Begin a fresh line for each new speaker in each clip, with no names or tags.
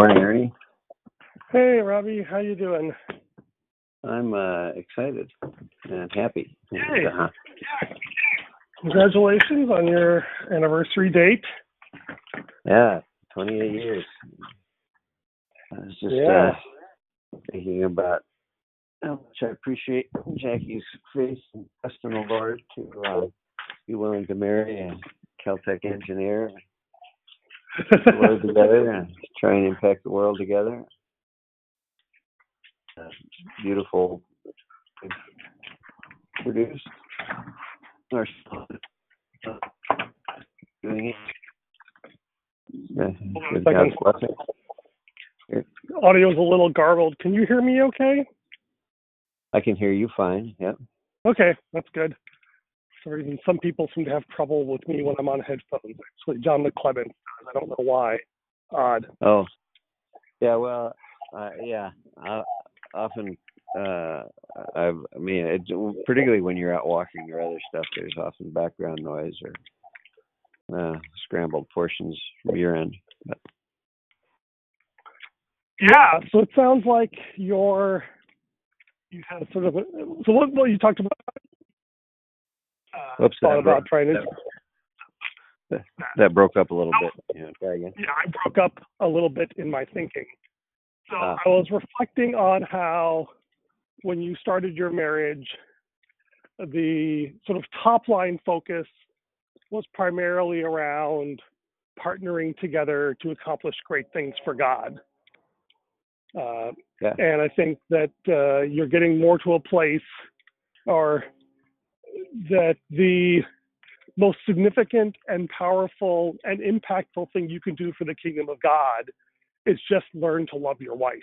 Morning, Ernie.
Hey, Robbie, how you doing?
I'm uh, excited and happy.
Yay.
Uh,
Congratulations on your anniversary date.
yeah, 28 years. I was just
Yeah.
uh, thinking about how much I appreciate Jackie's faith and trust in the Lord to uh, be willing to marry a Caltech engineer, the world together, and try and impact the world together. Uh, beautiful produced. Or doing it. Yeah, with
Second. Audio's a little garbled. Can you hear me okay?
I can hear you fine. Yep.
Okay, that's good. For some reason, some people seem to have trouble with me when I'm on headphones. Actually, John McClellan does. I don't know why. Odd.
Oh, yeah. Well, uh, yeah. I, often, uh, I, I mean, it, particularly when you're out walking or other stuff, there's often background noise or uh, scrambled portions from your end. But
Yeah, so it sounds like you're you had sort of a, so what, what you talked about uh,
Oops,
thought
that
about
broke-
trying to
that- that broke up a little bit. Yeah, again.
yeah, I broke up a little bit in my thinking. So
Ah.
I was reflecting on how when you started your marriage, the sort of top line focus was primarily around partnering together to accomplish great things for God. Uh,
Yeah.
And I think that uh, you're getting more to a place, or that the most significant and powerful and impactful thing you can do for the kingdom of God is just learn to love your wife.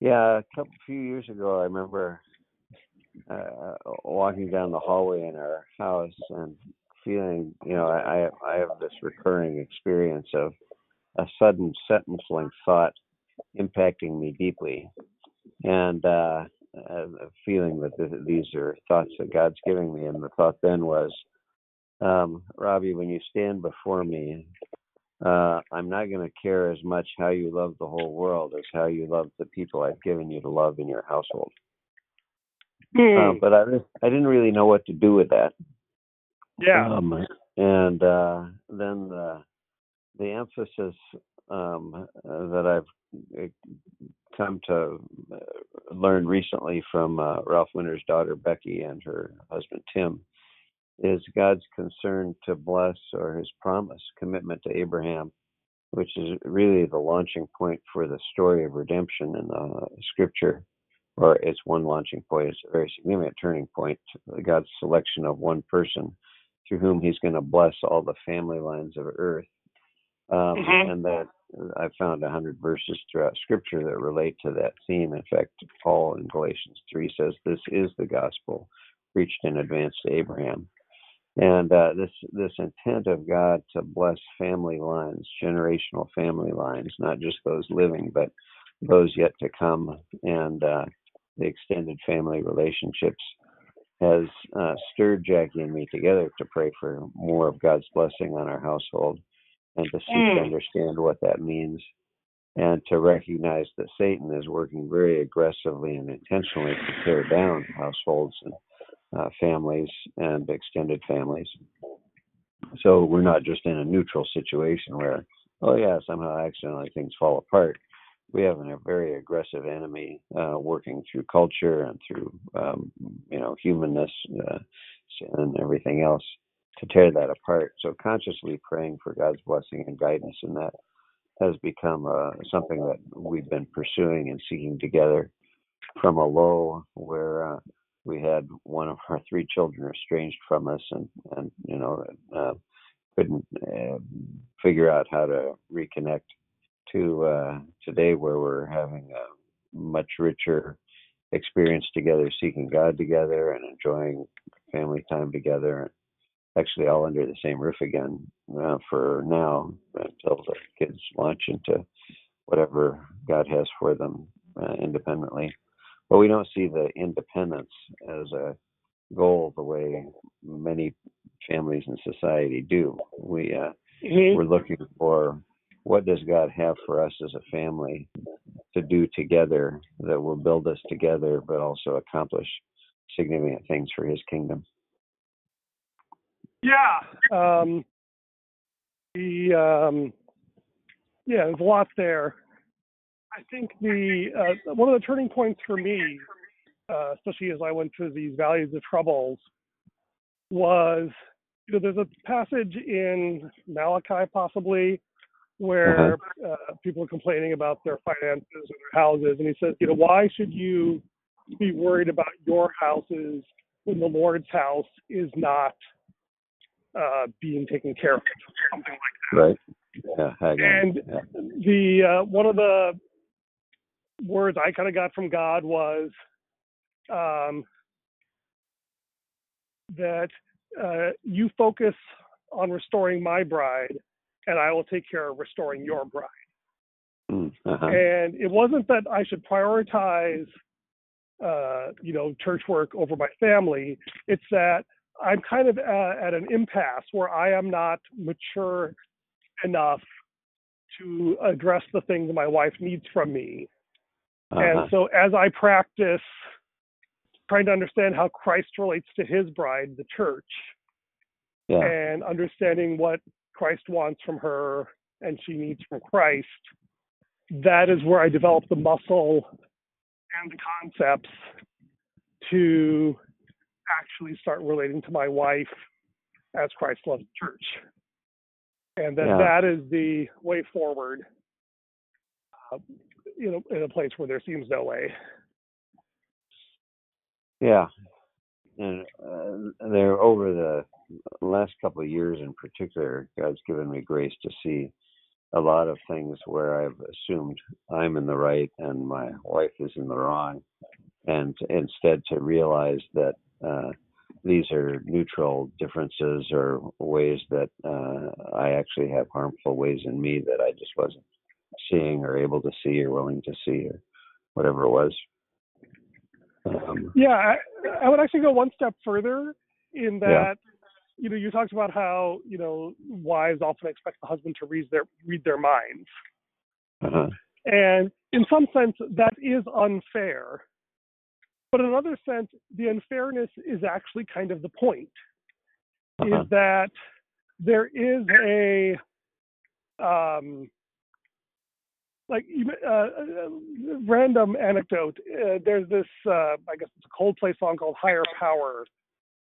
Yeah, a couple few years ago, I remember uh, walking down the hallway in our house and feeling, you know, I I have this recurring experience of a sudden sentence length thought impacting me deeply, and uh, feeling that th- these are thoughts that God's giving me. And the thought then was, um, Robbie, when you stand before me, uh, I'm not going to care as much how you love the whole world as how you love the people I've given you to love in your household. Uh, but I, I didn't really know what to do with that.
yeah.
Um, and uh, then the, the emphasis um, that I've uh, come to uh, learn recently from uh, Ralph Winter's daughter Becky and her husband Tim is God's concern to bless or his promise, commitment to Abraham, which is really the launching point for the story of redemption in the scripture or it's one launching point. It's a very significant turning point. God's selection of one person through whom He's going to bless all the family lines of earth. Um,
Mhm.
And that I found a hundred verses throughout Scripture that relate to that theme. In fact, Paul in Galatians three says, "This is the gospel preached in advance to Abraham." And uh, this this intent of God to bless family lines, generational family lines, not just those living, but those yet to come, and uh, the extended family relationships has uh, stirred Jackie and me together to pray for more of God's blessing on our household and to seek to
Mm.
understand what that means and to recognize that Satan is working very aggressively and intentionally to tear down households and uh, families and extended families. So we're not just in a neutral situation where, oh yeah, somehow accidentally things fall apart. We have a very aggressive enemy uh, working through culture and through, um, you know, humanness uh, and everything else to tear that apart. So consciously praying for God's blessing and guidance in that has become uh, something that we've been pursuing and seeking together from a low where uh, we had one of our three children estranged from us and, and you know, uh, couldn't uh, figure out how to reconnect to uh, today where we're having a much richer experience together, seeking God together and enjoying family time together. Actually, all under the same roof again uh, for now until the kids launch into whatever God has for them uh, independently. But we don't see the independence as a goal the way many families in society do. We uh,
Mhm.
we're looking for what does God have for us as a family to do together that will build us together, but also accomplish significant things for His kingdom.
Yeah. Um, the um, yeah, there's a lot there. I think the uh, one of the turning points for me, uh, especially as I went through these valleys of troubles, was you know there's a passage in Malachi possibly where uh, people are complaining about their finances and their houses, and he says, you know, why should you be worried about your houses when the Lord's house is not uh, being taken care of, something like that.
Right? Yeah.
And
yeah.
the uh, one of the words I kind of got from God was um, that uh, you focus on restoring my bride, and I will take care of restoring your bride.
Mm, uh-huh.
And it wasn't that I should prioritize, uh, you know, church work over my family. It's that I'm kind of uh, at an impasse where I am not mature enough to address the things my wife needs from me.
Uh-huh.
And so as I practice trying to understand how Christ relates to his bride, the church,
yeah.
and understanding what Christ wants from her and she needs from Christ, that is where I develop the muscle and the concepts to actually start relating to my wife as Christ loves the church. And that
Yeah.
that is the way forward, uh, you know, in a place where there seems no way.
Yeah. And uh, there, over the last couple of years in particular, God's given me grace to see a lot of things where I've assumed I'm in the right and my wife is in the wrong, and instead to realize that uh, these are neutral differences or ways that uh, I actually have harmful ways in me that I just wasn't seeing or able to see or willing to see or whatever it was. Um,
Yeah, I, I would actually go one step further in that,
Yeah.
you know, you talked about how you know wives often expect the husband to read their read their minds,
uh-huh.
and in some sense that is unfair. But in another sense, the unfairness is actually kind of the point.
Uh-huh.
Is that there is a um, like uh, uh, random anecdote. Uh, there's this, uh, I guess it's a Coldplay song called "Higher Power,"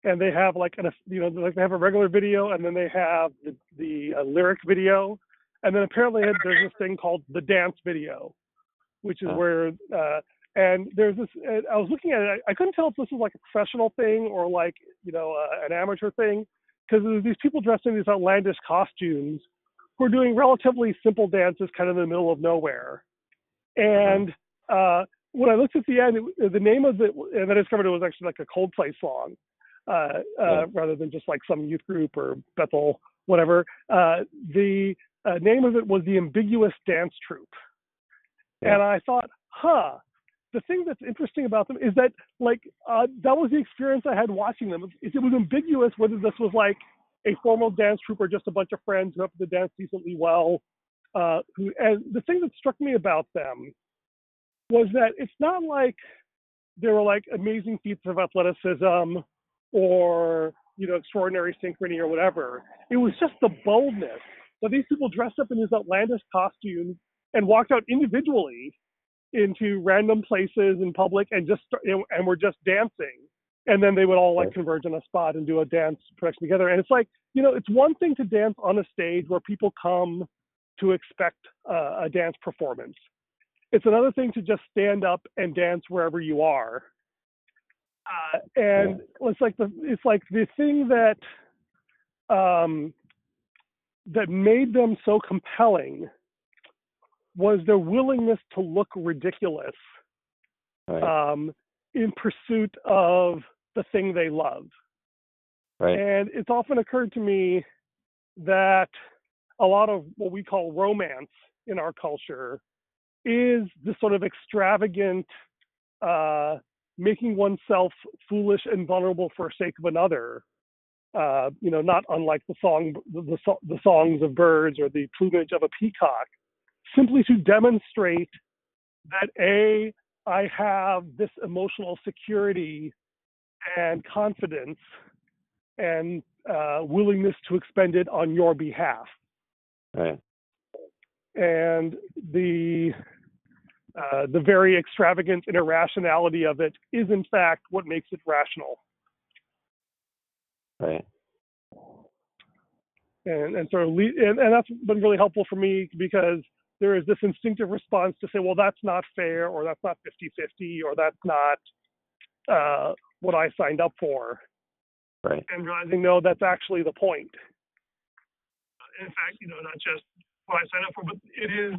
and they have like an, you know, like they have a regular video, and then they have the, the uh, lyric video, and then apparently there's this thing called the dance video, which is
Huh.
where, uh, and there's this. I was looking at it, I, I couldn't tell if this was like a professional thing or like, you know, uh, an amateur thing, because there's these people dressed in these outlandish costumes who are doing relatively simple dances kind of in the middle of nowhere. And uh, when I looked at the end, it, the name of it, and then I discovered it was actually like a Coldplay song, uh, uh,
Yeah.
rather than just like some youth group or Bethel, whatever. Uh, the uh, name of it was the Ambiguous Dance Troupe.
Yeah.
And I thought, huh, the thing that's interesting about them is that like uh, that was the experience I had watching them. It, it was ambiguous whether this was like a formal dance troupe or just a bunch of friends who happen to dance decently well. Uh, who, and the thing that struck me about them was that it's not like they were like amazing feats of athleticism or you know extraordinary synchrony or whatever. It was just the boldness that these people dressed up in these outlandish costumes and walked out individually into random places in public and just and were just dancing. And then they would all like converge on a spot and do a dance production together. And it's like you know it's one thing to dance on a stage where people come to expect uh, a dance performance. It's another thing to just stand up and dance wherever you are. Uh, and it's like the it's like the thing that um that made them so compelling was their willingness to look ridiculous
Right.
um, in pursuit of the thing they love.
right.
And it's often occurred to me that a lot of what we call romance in our culture is this sort of extravagant, uh, making oneself foolish and vulnerable for the sake of another, uh, you know, not unlike the song, the, the, the songs of birds or the plumage of a peacock, simply to demonstrate that a I have this emotional security and confidence and uh, willingness to expend it on your behalf.
Right.
And the uh, the very extravagant and irrationality of it is, in fact, what makes it rational.
Right.
And and sort of le- and, and that's been really helpful for me because there is this instinctive response to say, well, that's not fair, or that's not 50-50, or that's not uh, what I signed up for.
Right.
And realizing, no, that's actually the point. In fact, you know, not just what I signed up for, but it is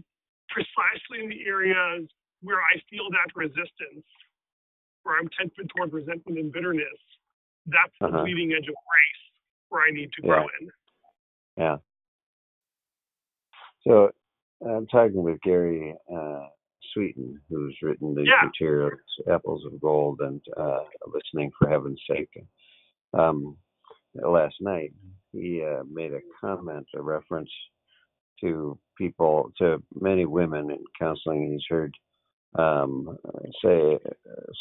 precisely in the areas where I feel that resistance, where I'm tempted toward resentment and bitterness, that's the
Uh-huh.
bleeding edge of grace where I need to
Yeah.
grow in.
Yeah. So I'm talking with Gary uh, Sweeten, who's written these
Yeah.
materials, Apples of Gold, and uh, Listening for Heaven's Sake. Um, last night, he uh, made a comment, a reference to people, to many women in counseling he's heard um, say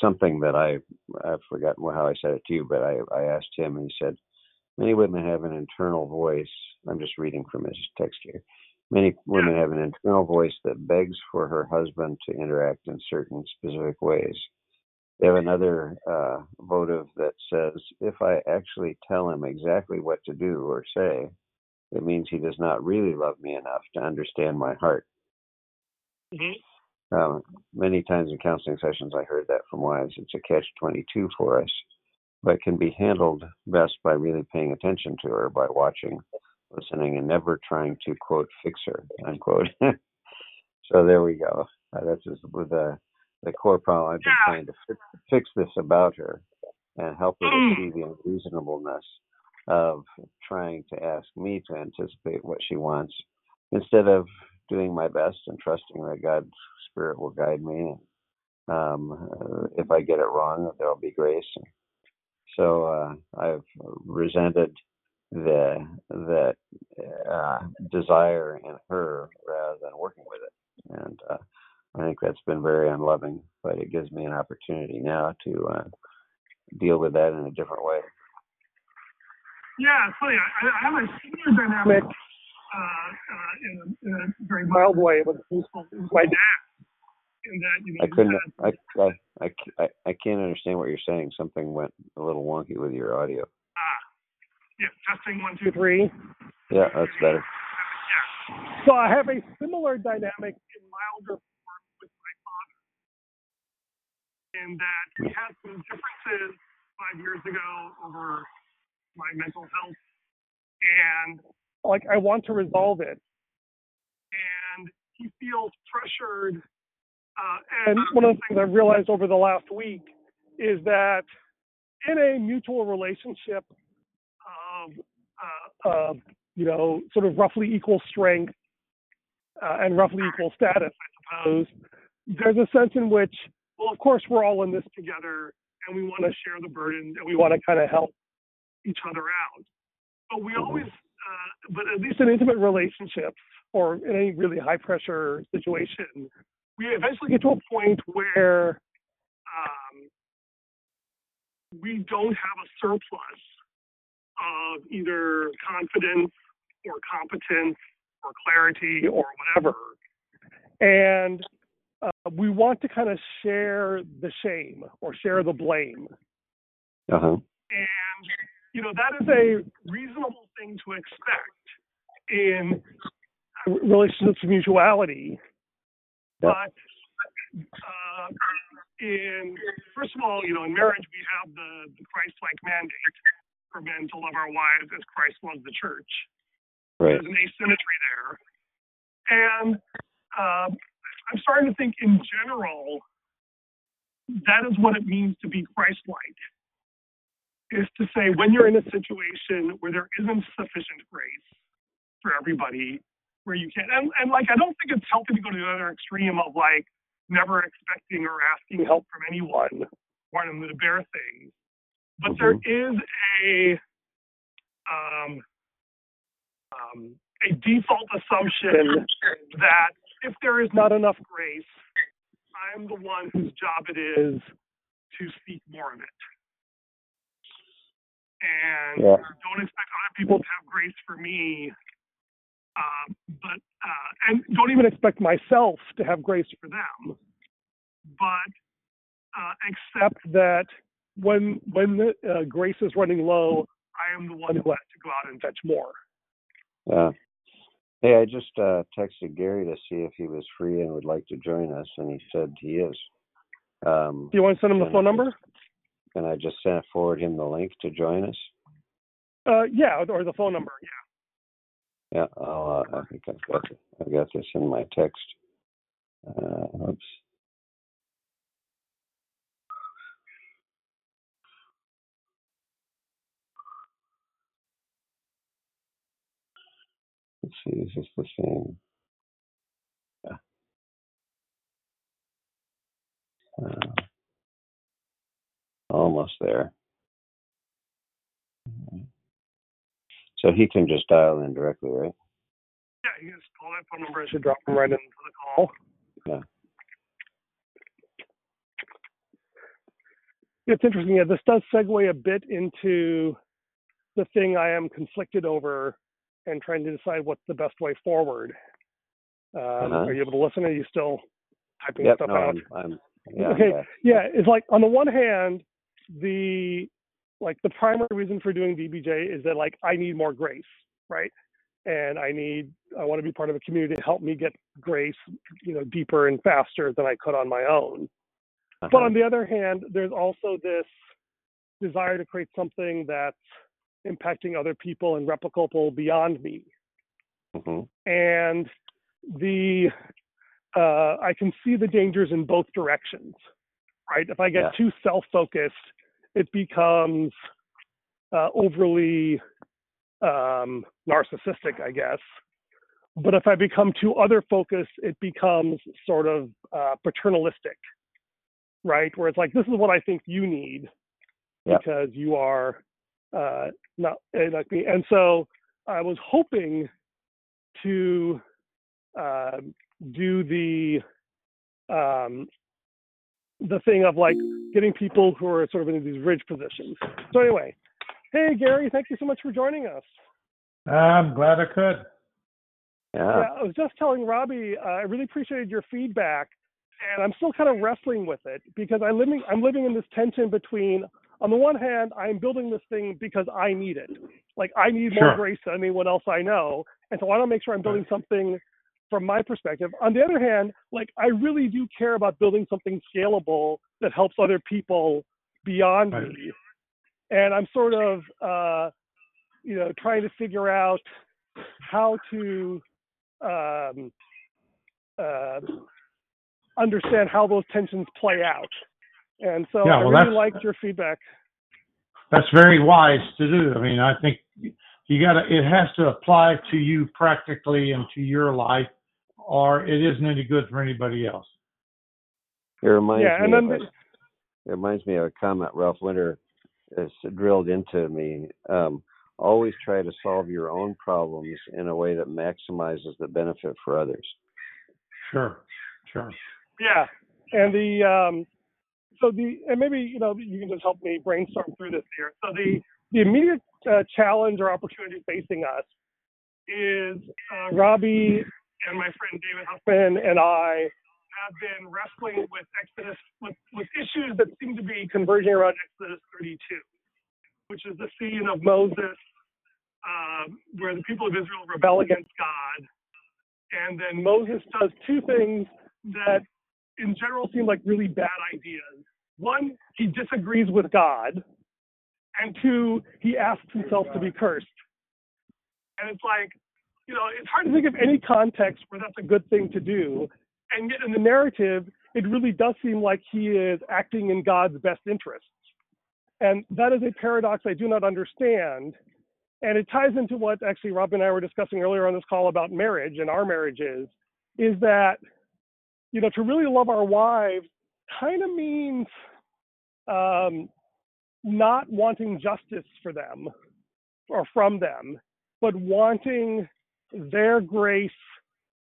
something that I I've forgotten how I said it to you, but I, I asked him, and he said, Many women have an internal voice. I'm just reading from his text here. Many women have an internal voice that begs for her husband to interact in certain specific ways. They have another uh, votive that says, if I actually tell him exactly what to do or say, it means he does not really love me enough to understand my heart.
Mhm.
Um, many times in counseling sessions, I heard that from wives. It's a catch 22 for us, but can be handled best by really paying attention to her, by watching, listening, and never trying to, quote, fix her, unquote. so there we go. Uh, that's just with the, the core problem. I've been
Yeah.
trying to fix, fix this about her and help her to
Mm.
see the unreasonableness of trying to ask me to anticipate what she wants instead of doing my best and trusting that God's Spirit will guide me. And um, uh, if I get it wrong, there'll be grace. So uh, I've resented the that uh, desire in her rather than working with it, and uh, I think that's been very unloving. But it gives me an opportunity now to uh, deal with that in a different way.
Yeah, it's funny. I, I have a similar dynamic uh, uh, in, a, in a very mild way with my dad. In that, you know,
I couldn't. I, I, I- I can't understand what you're saying. Something went a little wonky with your audio.
Ah, yeah, testing one, two, three.
Yeah, that's better.
Yeah. So I have a similar dynamic in milder form with my father. In that we had some differences five years ago over my mental health. And like I want to resolve it. And he feels pressured. Uh, and one of the things I've realized over the last week is that in a mutual relationship of, uh, of you know, sort of roughly equal strength uh, and roughly equal status, I suppose, there's a sense in which, well, of course, we're all in this together and we want to share the burden and we want to kind of help each other out. But we always, uh, but at least in intimate relationships or in any really high pressure situation, we eventually get to a point where um, we don't have a surplus of either confidence or competence or clarity or whatever. And uh, we want to kind of share the shame or share the blame.
Uh huh.
And, you know, that is a reasonable thing to expect in relationships of mutuality.
Yep.
But uh, in, first of all, you know, in marriage, we have the, the Christ like mandate for men to love our wives as Christ loves the church.
Right.
There's an asymmetry there. And uh, I'm starting to think in general, that is what it means to be Christ like. Is to say, when you're in a situation where there isn't sufficient grace for everybody, where you can, and, and like, I don't think it's healthy to go to the other extreme of like never expecting or asking help from anyone, wanting them to bear things. But there is a um, um, a default assumption that if there is not enough grace, I'm the one whose job it is to speak more of it. And
Yeah.
don't expect other people to have grace for me. Uh, but uh, and don't even expect myself to have grace for them. But uh, accept that when when the uh, grace is running low, I am the one who has to go out and fetch more.
Yeah. Hey, I just uh, texted Gary to see if he was free and would like to join us, and he said he is. Um,
Do you want to send him the phone number?
can I just send forward him the link to join us?
Uh, yeah, or the phone number. Yeah.
Yeah, I'll, uh, I think I've got I've got this in my text. Uh, oops. See, is this the same? Yeah. Uh, almost there. So he can just dial in directly, right?
Yeah, you can just call that phone number. I should drop him right into the call.
Yeah.
It's interesting. Yeah, this does segue a bit into the thing I am conflicted over and trying to decide what's the best way forward. Um,
Uh-huh.
Are you able to listen? Are you still typing
Yep,
stuff
no,
out?
I'm, I'm yeah, I'm
Okay.
back.
yeah, it's like on the one hand, the like the primary reason for doing DBJ is that like I need more grace, right? And I need I want to be part of a community to help me get grace, you know, deeper and faster than I could on my own. But
Uh-huh.
on the other hand, there's also this desire to create something that's impacting other people and replicable beyond me
Mhm.
and the uh, I can see the dangers in both directions, right? If I get
Yeah.
too self-focused, it becomes uh, overly um, narcissistic, I guess. But if I become too other-focused, it becomes sort of uh, paternalistic, right? Where it's like, this is what I think you need
Yeah.
because you are uh, not uh, like me. And so I was hoping to uh, do the um, the thing of like getting people who are sort of in these ridge positions. So anyway, hey Gary, thank you so much for joining us.
I'm glad I could.
Yeah.
Yeah, I was just telling Robbie, uh, I really appreciated your feedback, and I'm still kind of wrestling with it because I living I'm living in this tension between, on the one hand, I'm building this thing because I need it, like I need more
Sure.
grace than anyone else I know, and so I want to make sure I'm building something from my perspective. On the other hand, like I really do care about building something scalable that helps other people beyond
Right.
me, and I'm sort of, uh, you know, trying to figure out how to um, uh, understand how those tensions play out. And so
Yeah,
I
well,
really
that's-
liked your feedback.
That's very wise to do. I mean, I think you got to, it has to apply to you practically and to your life, or it isn't any good for anybody else.
It reminds
Yeah,
me
and
of
then
a, it reminds me of a comment Ralph Winter has drilled into me. Um, always try to solve your own problems in a way that maximizes the benefit for others.
Sure, sure.
Yeah, and the um, so the and maybe you know you can just help me brainstorm through this here. So the the immediate uh, challenge or opportunity facing us is uh, Robbie and my friend David Huffman and I have been wrestling with Exodus with, with issues that seem to be converging around Exodus 32, which is the scene of Moses um, where the people of Israel rebel against God, and then Moses does two things that in general seem like really bad ideas. One, he disagrees with God, and two, he asks himself to be cursed. And it's like, you know, it's hard to think of any context where that's a good thing to do. And yet in the narrative, it really does seem like he is acting in God's best interests. And that is a paradox I do not understand. And it ties into what actually Rob and I were discussing earlier on this call about marriage and our marriages, is that, you know, to really love our wives kind of means um, not wanting justice for them or from them, but wanting their grace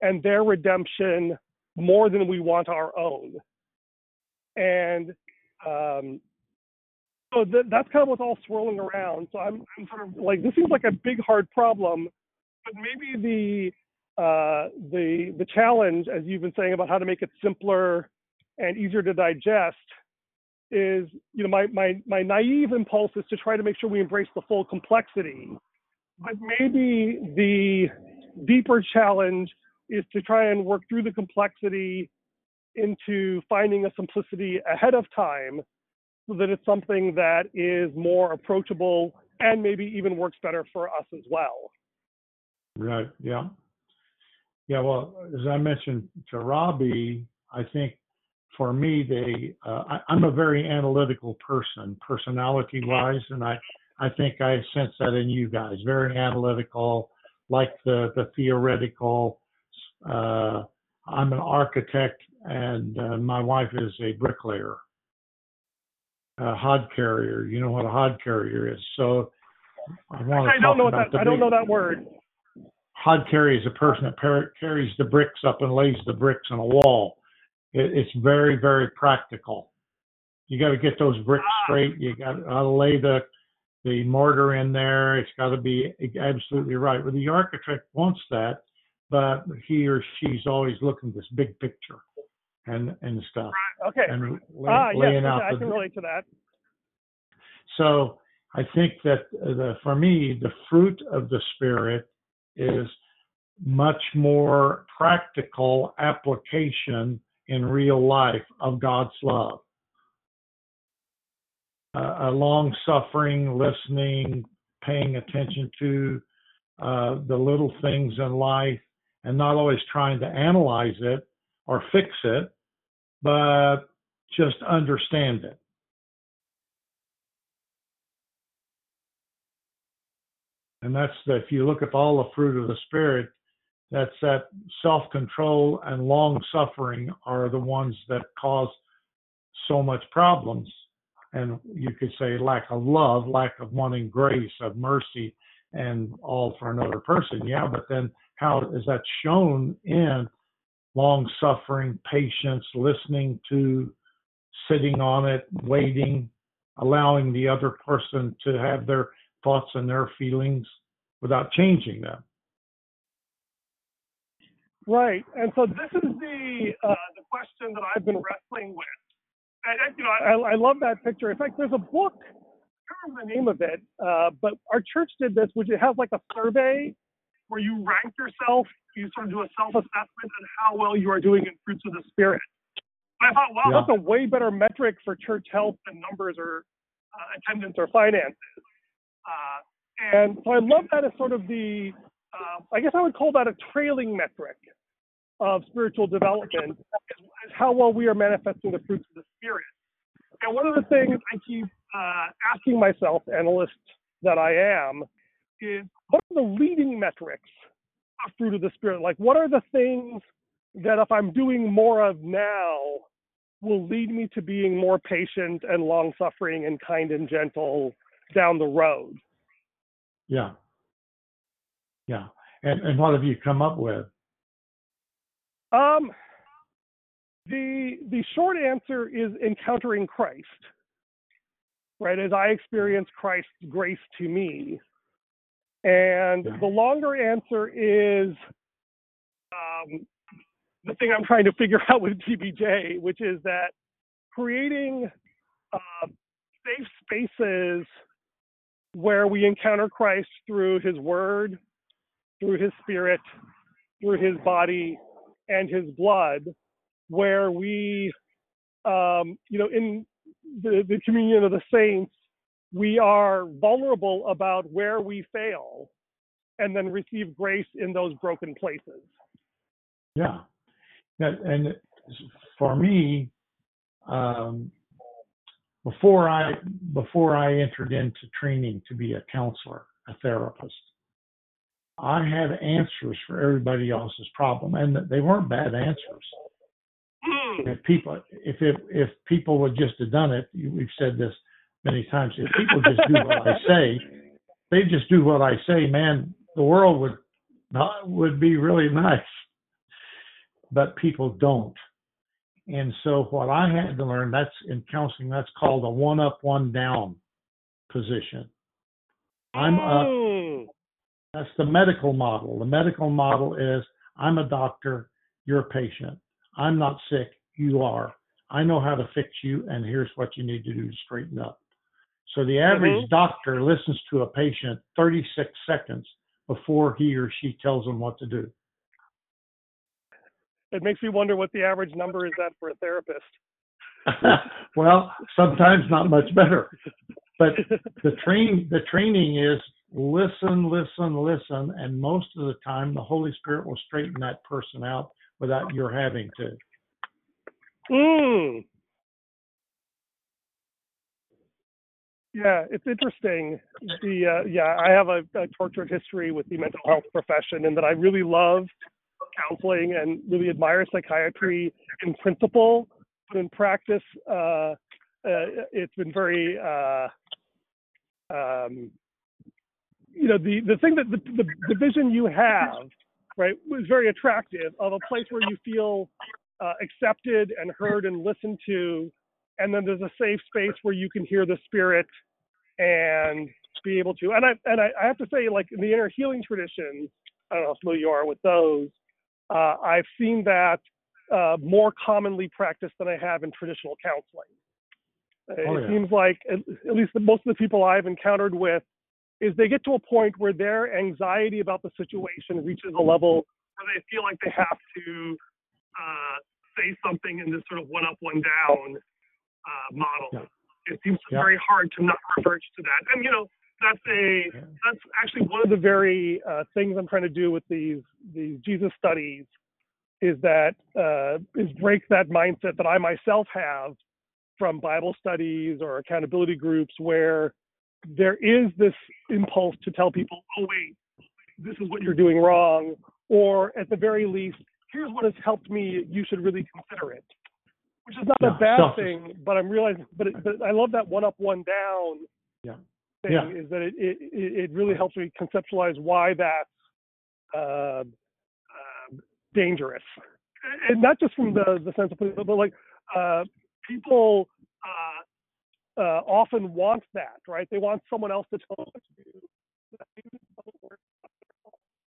and their redemption more than we want our own. And um, so th- that's kind of what's all swirling around. So I'm, I'm sort of like, this seems like a big, hard problem, but maybe the uh, the the challenge, as you've been saying about how to make it simpler and easier to digest, is you know my my my naive impulse is to try to make sure we embrace the full complexity, but maybe the deeper challenge is to try and work through the complexity into finding a simplicity ahead of time so that it's something that is more approachable and maybe even works better for us as well.
Right. Yeah. Yeah. Well, as I mentioned to Robbie, I think for me, they, uh, I, I'm a very analytical person, personality wise, and I, I think I sense that in you guys. Very analytical, like the the theoretical. Uh, I'm an architect, and uh, my wife is a bricklayer, a hod carrier. You know what a hod carrier is. So I want to
I don't know that I don't
big-
know that word.
hod carry is a person that par- carries the bricks up and lays the bricks on a wall. It, it's very, very practical. You got to get those bricks
Ah.
straight. You got to lay the the mortar in there. It's got to be absolutely right. Well, the architect wants that, but he or she's always looking at this big picture and and stuff
Okay.
and lay,
Ah, yes,
laying
okay,
out
I
the
can relate to that.
so I think that the, for me, the fruit of the Spirit is much more practical application in real life of God's love. Uh, a long suffering, listening, paying attention to uh, the little things in life, and not always trying to analyze it or fix it, but just understand it. And that's the, if you look at all the fruit of the Spirit, that's that self control and long suffering are the ones that cause so much problems. And you could say lack of love, lack of wanting grace, of mercy, and all for another person. Yeah, but then how is that shown in long suffering, patience, listening to, sitting on it, waiting, allowing the other person to have their thoughts and their feelings without changing them.
Right. And so this is the uh, the question that I've been wrestling with. And, you know, I, I love that picture. In fact, there's a book. I can't remember the name of it, uh, but our church did this, which it has like a survey where you rank yourself. You sort of do a self-assessment on how well you are doing in fruits of the spirit. And I thought, wow,
Yeah.
that's a way better metric for church health than numbers or uh, attendance or finances. Uh, and so I love that as sort of the, uh, I guess I would call that a trailing metric of spiritual development, is, how well we are manifesting the fruits of the Spirit. And one of the things I keep uh, asking myself, analyst that I am, is what are the leading metrics of fruit of the Spirit? Like, what are the things that if I'm doing more of now will lead me to being more patient and long suffering and kind and gentle down the road?
Yeah. Yeah. And, and what have you come up with?
Um, the the short answer is encountering Christ, right? As I experience Christ's grace to me, and
Yeah.
the longer answer is um, the thing I'm trying to figure out with DBJ, which is that creating uh, safe spaces where we encounter Christ through His Word, through His Spirit, through His body, and his blood, where we, um, you know, in the, the communion of the saints, we are vulnerable about where we fail and then receive grace in those broken places.
Yeah. And for me, um, before I before I entered into training to be a counselor, a therapist, I had answers for everybody else's problem, and they weren't bad answers. Hmm. If people, if it, if people would just have done it, we've said this many times. If people just do what I say, they just do what I say, man, the world would not would be really nice. But people don't. And so what I had to learn, that's in counseling, that's called a one up, one down position. I'm up.
Hmm.
That's the medical model. The medical model is I'm a doctor, you're a patient. I'm not sick, you are. I know how to fix you, and here's what you need to do to straighten up. So the average
Mhm.
doctor listens to a patient 36 seconds before he or she tells them what to do.
It makes me wonder what the average number is at for a therapist.
well, sometimes not much better. But the train the training is listen, listen, listen, and most of the time the Holy Spirit will straighten that person out without your having to.
Mm. Yeah, it's interesting. The uh, yeah, I have a, a tortured history with the mental health profession, and that I really love counseling and really admire psychiatry in principle, but in practice, uh, uh, it's been very, uh, um, you know, the the thing that the, the the vision you have, right, was very attractive of a place where you feel uh, accepted and heard and listened to, and then there's a safe space where you can hear the spirit and be able to. And I and I, I have to say, like in the inner healing traditions, I don't know how familiar you are with those. Uh, I've seen that uh, more commonly practiced than I have in traditional counseling.
Oh,
it
yeah.
seems like at, at least the, most of the people I've encountered with is they get to a point where their anxiety about the situation reaches a level where they feel like they have to uh, say something in this sort of one up, one down uh, model.
Yeah.
It seems
Yeah.
very hard to not revert to that. And you know, that's a
Yeah.
that's actually one of the very uh, things I'm trying to do with these these Jesus studies is that uh, is break that mindset that I myself have from Bible studies or accountability groups where there is this impulse to tell people, oh wait, this is what you're doing wrong, or at the very least, here's what has helped me. You should really consider it, which is not a bad
selfish.
thing. But I'm realizing, but it, but I love that one up, one down
Yeah.
thing.
Yeah.
Is that it, it it really helps me conceptualize why that's uh, uh, dangerous, and not just from the the sense of political but like uh, people. Uh, uh, often want that, right? They want someone else to tell them what to do.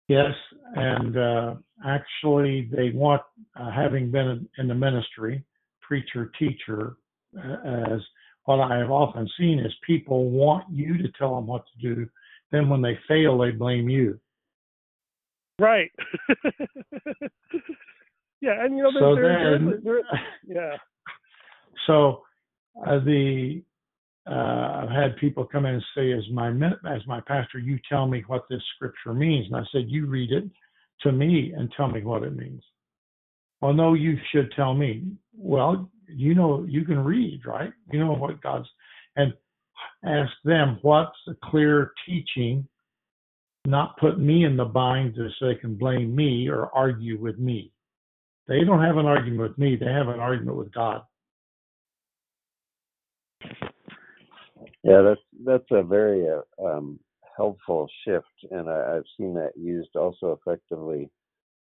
Yes, and uh, actually, they want, uh, having been in- the ministry, preacher, teacher, uh, as what I have often seen is people want you to tell them what to do. Then when they fail, they blame you.
Right. yeah, and you know,
So
there,
then,
there, yeah,
so uh, the uh, I've had people come in and say, as my as my pastor, you tell me what this scripture means, and I said, you read it to me and tell me what it means. Well, no, you should tell me. Well, you know, you can read, right? You know what God's and ask them what's a clear teaching, not put me in the bind so they can blame me or argue with me. They don't have an argument with me; they have an argument with God.
Yeah, that's that's a very uh, um, helpful shift, and I, I've seen that used also effectively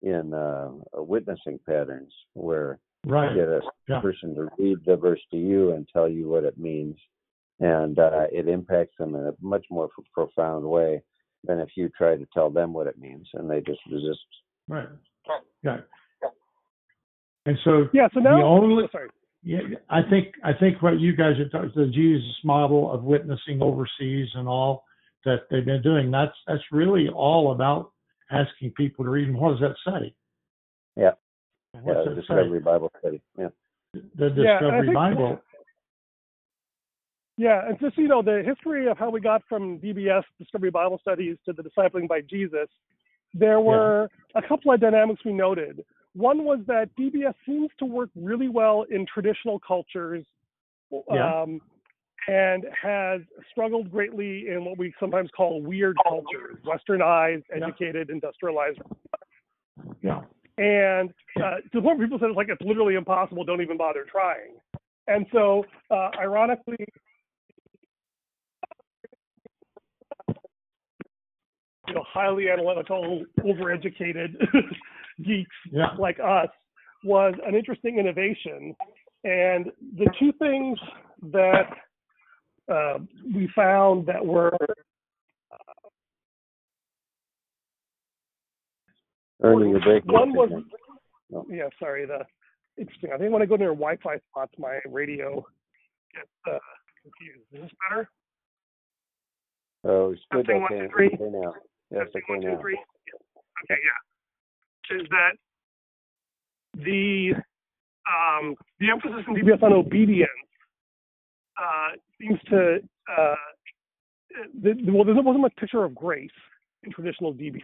in uh, witnessing patterns, where
Right.
you get a
Yeah.
person to read the verse to you and tell you what it means, and uh, it impacts them in a much more f- profound way than if you try to tell them what it means and they just resist.
Right. Yeah. And so
yeah. So now,
the only
oh, sorry.
Yeah, I think I think what you guys are talking the Jesus model of witnessing overseas and all that they've been doing, that's that's really all about asking people to read. And what does that say?
Yeah.
What's
yeah,
it
the
say?
Discovery Bible Study. Yeah.
The
Yeah, and I
Discovery
think-
Bible.
Yeah, and just you know, the history of how we got from DBS Discovery Bible Studies to the Discipling by Jesus, there were a couple of dynamics we noted. One was that DBS seems to work really well in traditional cultures,
Yeah.
um, and has struggled greatly in what we sometimes call weird cultures, westernized,
Yeah.
educated, industrialized.
Yeah.
And uh, to the point where people said it's like it's literally impossible, don't even bother trying. And so, uh, ironically, highly analytical, overeducated geeks
Yeah.
like us was an interesting innovation. And the two things that uh, we found that were
Ernie, you're breaking
one was
again. Oh.
yeah, sorry, the interesting. I think when I go near Wi-Fi spots, my radio gets uh, confused. Is this better?
Oh, it's good.
Testing, one,
Okay,
two, three.
okay now. Yes,
Testing,
okay
one, two,
now.
three. Okay, yeah. Is that the um, the emphasis in DBS on obedience uh, seems to uh, the, well, there wasn't much picture of grace in traditional DBS.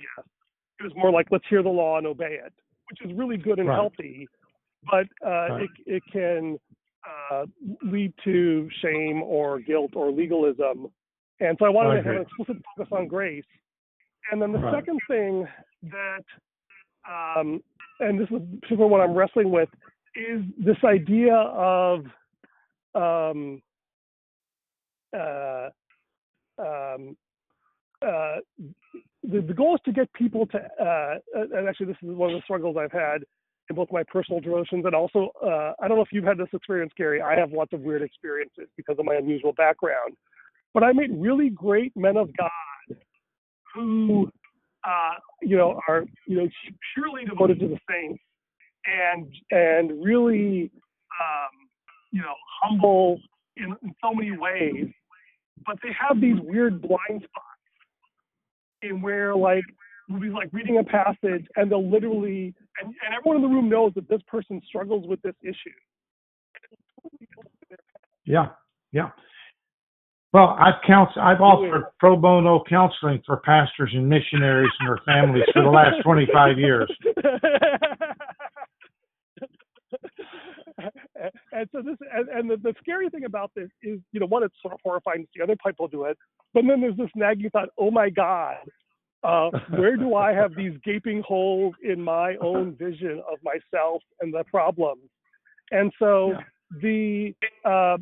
It was more like let's hear the law and obey it, which is really good and
Right.
healthy, but uh,
Right.
it it can uh, lead to shame or guilt or legalism. And so I wanted
I
to have an explicit focus on grace. And then the
Right.
second thing that, um, and this is particularly what I'm wrestling with, is this idea of um, uh, um, uh, the, the goal is to get people to, uh, and actually this is one of the struggles I've had in both my personal devotions and also, uh, I don't know if you've had this experience, Gary. I have lots of weird experiences because of my unusual background, but I meet really great men of God who, uh, you know, are you know purely devoted to the saints and and really, um, you know, humble in, in so many ways, but they have these weird blind spots in where like we'll be like reading a passage and they'll literally and, and everyone in the room knows that this person struggles with this issue.
Yeah, yeah. Well, I've counsel, I've offered pro bono counseling for pastors and missionaries and their families for the last 25 years.
and so this and, and the, the scary thing about this is you know one it's sort of horrifying to see other people do it but then there's this nagging thought oh my god uh, where do i have these gaping holes in my own vision of myself and the problems and so
Yeah.
the uh,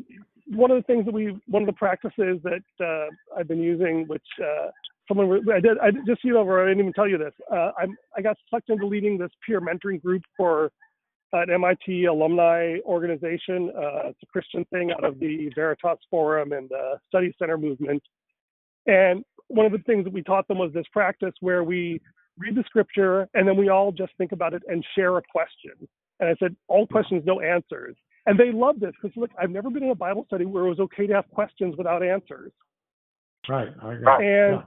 one of the things that we one of the practices that uh, i've been using which uh, someone i did i just so you i didn't even tell you this uh, i'm i got sucked into leading this peer mentoring group for an MIT alumni organization. Uh, it's a Christian thing out of the Veritas Forum and the Study Center movement. And one of the things that we taught them was this practice where we read the scripture and then we all just think about it and share a question. And I said, all questions, no answers. And they loved this because look, I've never been in a Bible study where it was okay to have questions without answers.
Right, I agree.
And
Yeah.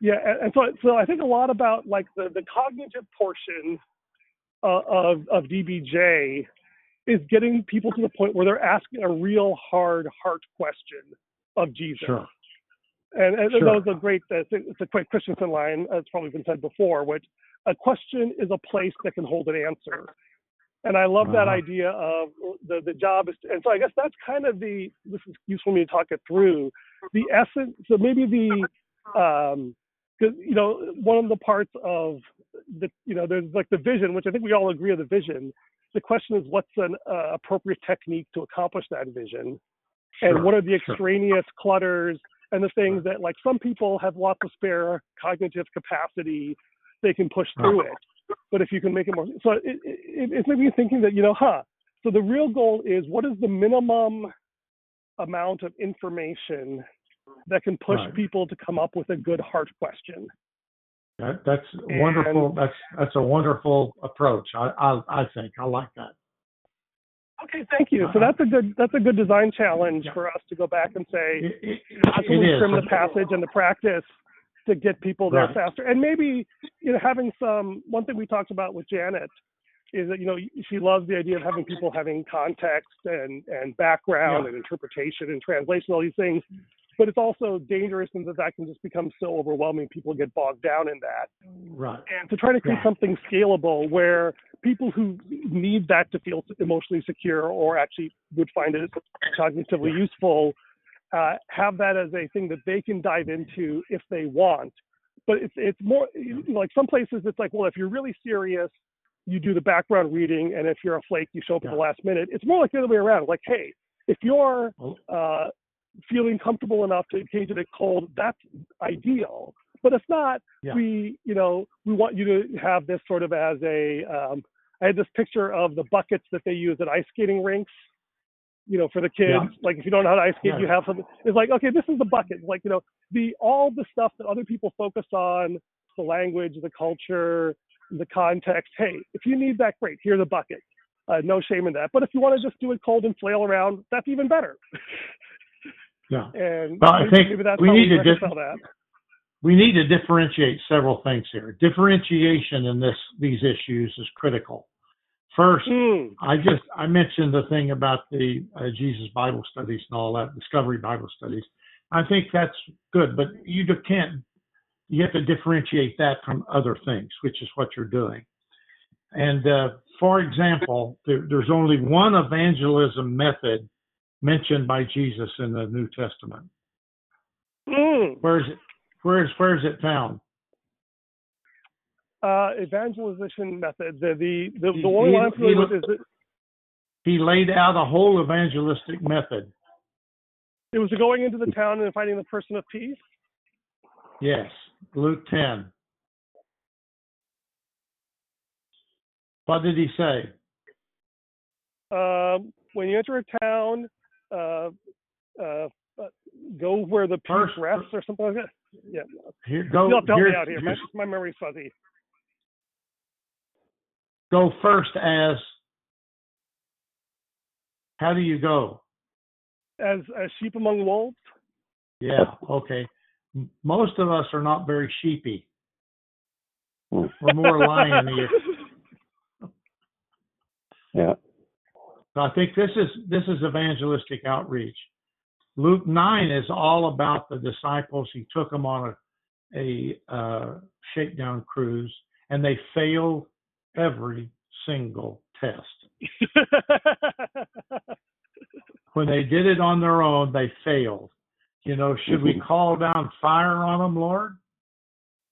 yeah, and, and so so I think a lot about like the the cognitive portion uh, of of DBJ is getting people to the point where they're asking a real hard heart question of Jesus.
Sure.
And, and
Sure.
that was a great, uh, it's a- it's quick Christensen line, as probably been said before, which a question is a place that can hold an answer. And I love that
Uh-huh.
idea of the, the job is, and so I guess that's kind of the, this is useful for me to talk it through. The essence, so maybe the, um, you know, one of the parts of the, you know, there's like the vision, which I think we all agree on the vision. The question is, what's an uh, appropriate technique to accomplish that vision? and
Sure,
what are the
sure.
extraneous clutters and the things that like some people have lots of spare cognitive capacity they can push through it but if you can make it more so it, it, it's maybe thinking that you know huh so the real goal is what is the minimum amount of information that can push
Right.
people to come up with a good heart question
That, that's wonderful. That's that's a wonderful approach. I, I I think I like that.
okay thank you so
Uh-huh.
that's a good that's a good design challenge
Yeah.
for us to go back and say
It, it, it
we trim the passage and the practice to get people there
Right.
faster? And maybe you know having some one thing we talked about with Janet is that you know she loves the idea of having people having context and and background
Yeah.
and interpretation and translation all these things. But it's also dangerous in that that can just become so overwhelming. People get bogged down in that.
Right.
And to try to create
Yeah.
something scalable where people who need that to feel emotionally secure or actually would find it cognitively useful uh, have that as a thing that they can dive into if they want. But it's it's more like some places it's like, well, if you're really serious, you do the background reading, and if you're a flake, you show up at the last minute. It's more like the other way around. Like, hey, if you're uh, feeling comfortable enough to engage in get cold, that's ideal. But if not,
Yeah.
we, you know, we want you to have this sort of as a. Um, I had this picture of the buckets that they use at ice skating rinks. You know, for the kids,
Yeah.
like if you don't know how to ice skate,
Yeah.
you have something. It's like, okay, this is the bucket. Like, you know, the all the stuff that other people focus on, the language, the culture, the context. Hey, if you need that, great. Here's a bucket. Uh, no shame in that. But if you want to just do it cold and flail around, that's even better.
Yeah.
And
Well, I think
maybe that's
we need
we
to
reconcile that.
we need to differentiate several things here. Differentiation in this these issues is critical. First,
Mm.
I just I mentioned the thing about the uh, Jesus Bible studies and all that Discovery Bible studies. I think that's good, but you just can't. You have to differentiate that from other things, which is what you're doing. And uh, for example, there, there's only one evangelism method mentioned by Jesus in the New Testament.
Mm.
Where is it? Where is where is it found?
Uh, evangelization method. The the the,
He-
the
he-
one I'm familiar with is that
He laid out a whole evangelistic method.
it was going into the town and finding the person of peace.
Yes, Luke 10. What did he say?
Um, when you enter a town, uh, uh, uh, go where the peace
First-
rests or something like that. Yeah,
Here, go,
you'll have to me out here. My, my memory's fuzzy.
Go first as. How do you go?
As as sheep among wolves.
Yeah, okay. Most of us are not very sheepy.
Hmm.
We're more liony.
Yeah.
So I think this is this is evangelistic outreach. Luke nine is all about the disciples. He took them on a a uh, shakedown cruise, and they failed every single test. When they did it on their own, they failed. You know, should we call down fire on them, Lord?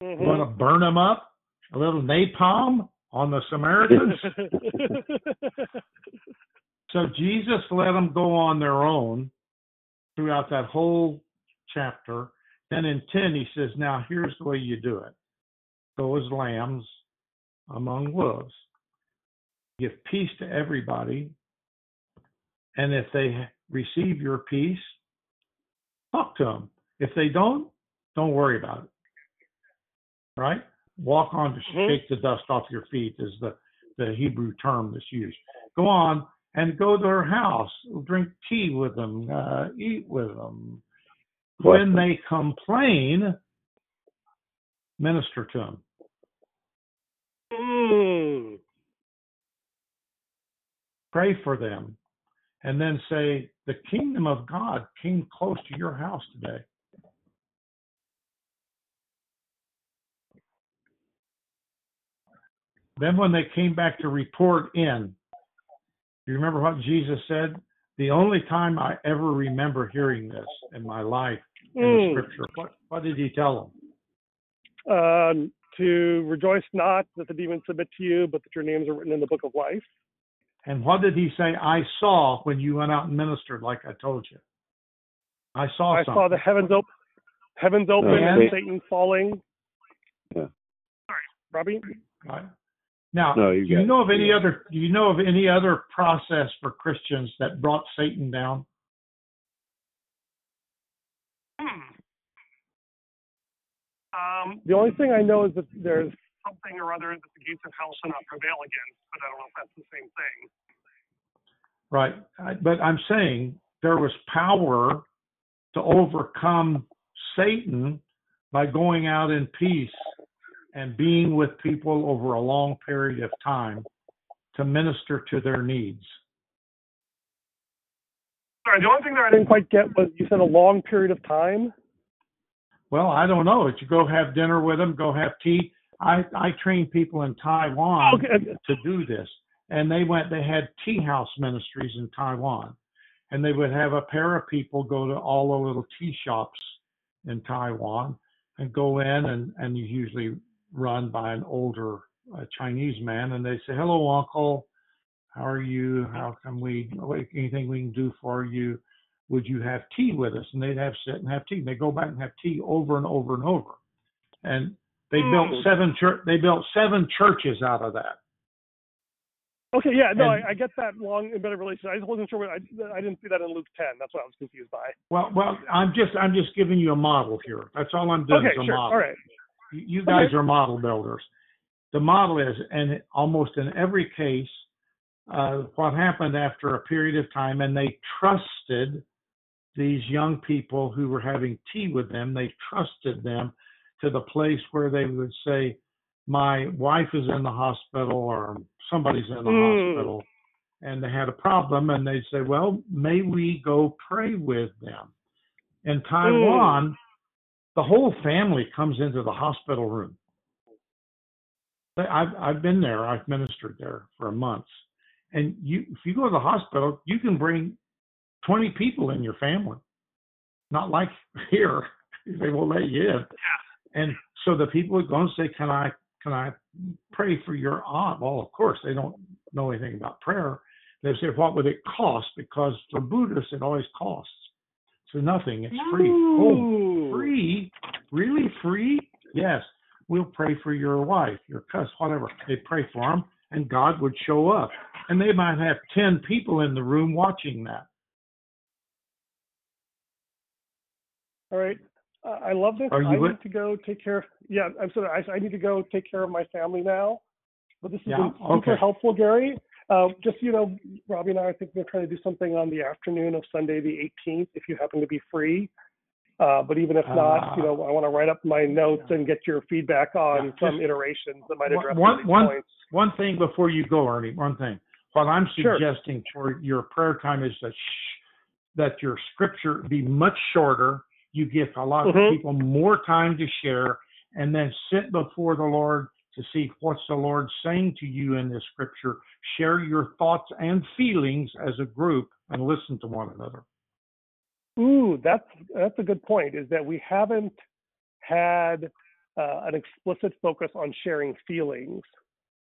Mhm.
Want to burn them up? A little napalm on the Samaritans? So Jesus let them go on their own throughout that whole chapter. Then in 10, he says, Now here's the way you do it go as lambs among wolves, give peace to everybody. And if they receive your peace, talk to them. If they don't, don't worry about it. Right? Walk on to
Mhm.
shake the dust off your feet is the, the Hebrew term that's used. Go on and go to their house, drink tea with them, uh, eat with them. When they complain, minister to them.
Mm.
pray for them, and then say, The kingdom of God came close to your house today. Then, when they came back to report in, do you remember what Jesus said? The only time I ever remember hearing this in my life in the
Mm.
scripture, what, what did he tell them?
Um, to rejoice not that the demons submit to you, but that your names are written in the book of life.
And what did he say? I saw when you went out and ministered, like I told you. I saw
I
something.
saw the heavens open, heavens open, and
wait.
Satan falling.
Yeah.
All right, Robbie.
Right. Now,
No, you
do you
got it.
know of any
Yeah.
other? Do you know of any other process for Christians that brought Satan down? Hmm.
Um, the only thing I know is that there's something or other that the gates of hell shall not prevail against, but I don't know if that's the same thing.
Right. I- But I'm saying there was power to overcome Satan by going out in peace and being with people over a long period of time to minister to their needs.
Sorry, the only thing that I didn't quite get was you said a long period of time.
Well, I don't know. If you go have dinner with them, go have tea. I I train people in Taiwan
Okay.
to do this, and they went. They had tea house ministries in Taiwan, and they would have a pair of people go to all the little tea shops in Taiwan and go in, and and usually run by an older uh, Chinese man, and they say, "Hello, uncle. How are you? How can we? Anything we can do for you?" Would you have tea with us? And they'd have sit and have tea. And they go back and have tea over and over and over. and they built
Mm.
seven church. They built seven churches out of that.
Okay, yeah, no,
And-
I, I get that long embedded relationship. I just wasn't sure. What, I I didn't see that in Luke 10. That's what I was confused by.
Well, well, I'm just I'm just giving you a model here. That's all I'm doing.
Okay,
is a
sure.
model.
All right.
You you guys
Okay.
are model builders. The model is, and almost in every case, uh, what happened after a period of time, and they trusted these young people who were having tea with them. They trusted them to the place where they would say, "My wife is in the hospital," or "Somebody's in the
Mm.
hospital," and they had a problem, and they'd say, "Well, may we go pray with them?" In Taiwan, the whole family comes into the hospital room. I've I've been there. I've ministered there for months, and you if you go to the hospital, you can bring twenty people in your family. Not like here, they won't let you in. And so the people would go and say, "Can I can I pray for your aunt?" Well, of course they don't know anything about prayer. They say, "What would it cost?" Because for Buddhists, it always costs. So nothing. It's free. Oh, free? Really free? Yes. We'll pray for your wife, your cousin, whatever. They pray for them, and God would show up. And they might have 10 people in the room watching that.
All right. Uh, I love this.
Are you
I
with-
need to go take care. Of, yeah, I'm sorry. I, I need to go take care of my family now. But this has
Yeah,
been super
okay.
helpful, Gary. Uh, just you know, Robbie and I, I think we're trying to do something on the afternoon of Sunday the 18th, if you happen to be free. Uh, but even if not, you know, I want to write up my notes and get your feedback on
Yeah,
some iterations that might address
one- one-
points.
One thing before you go, Ernie, one thing. What I'm
Sure.
suggesting for your prayer time is that, sh- that your scripture be much shorter. You give a lot
Mhm.
of people more time to share and then sit before the Lord to see what's the Lord saying to you in this scripture. Share your thoughts and feelings as a group and listen to one another.
Ooh, that's that's a good point. Is that we haven't had uh, an explicit focus on sharing feelings.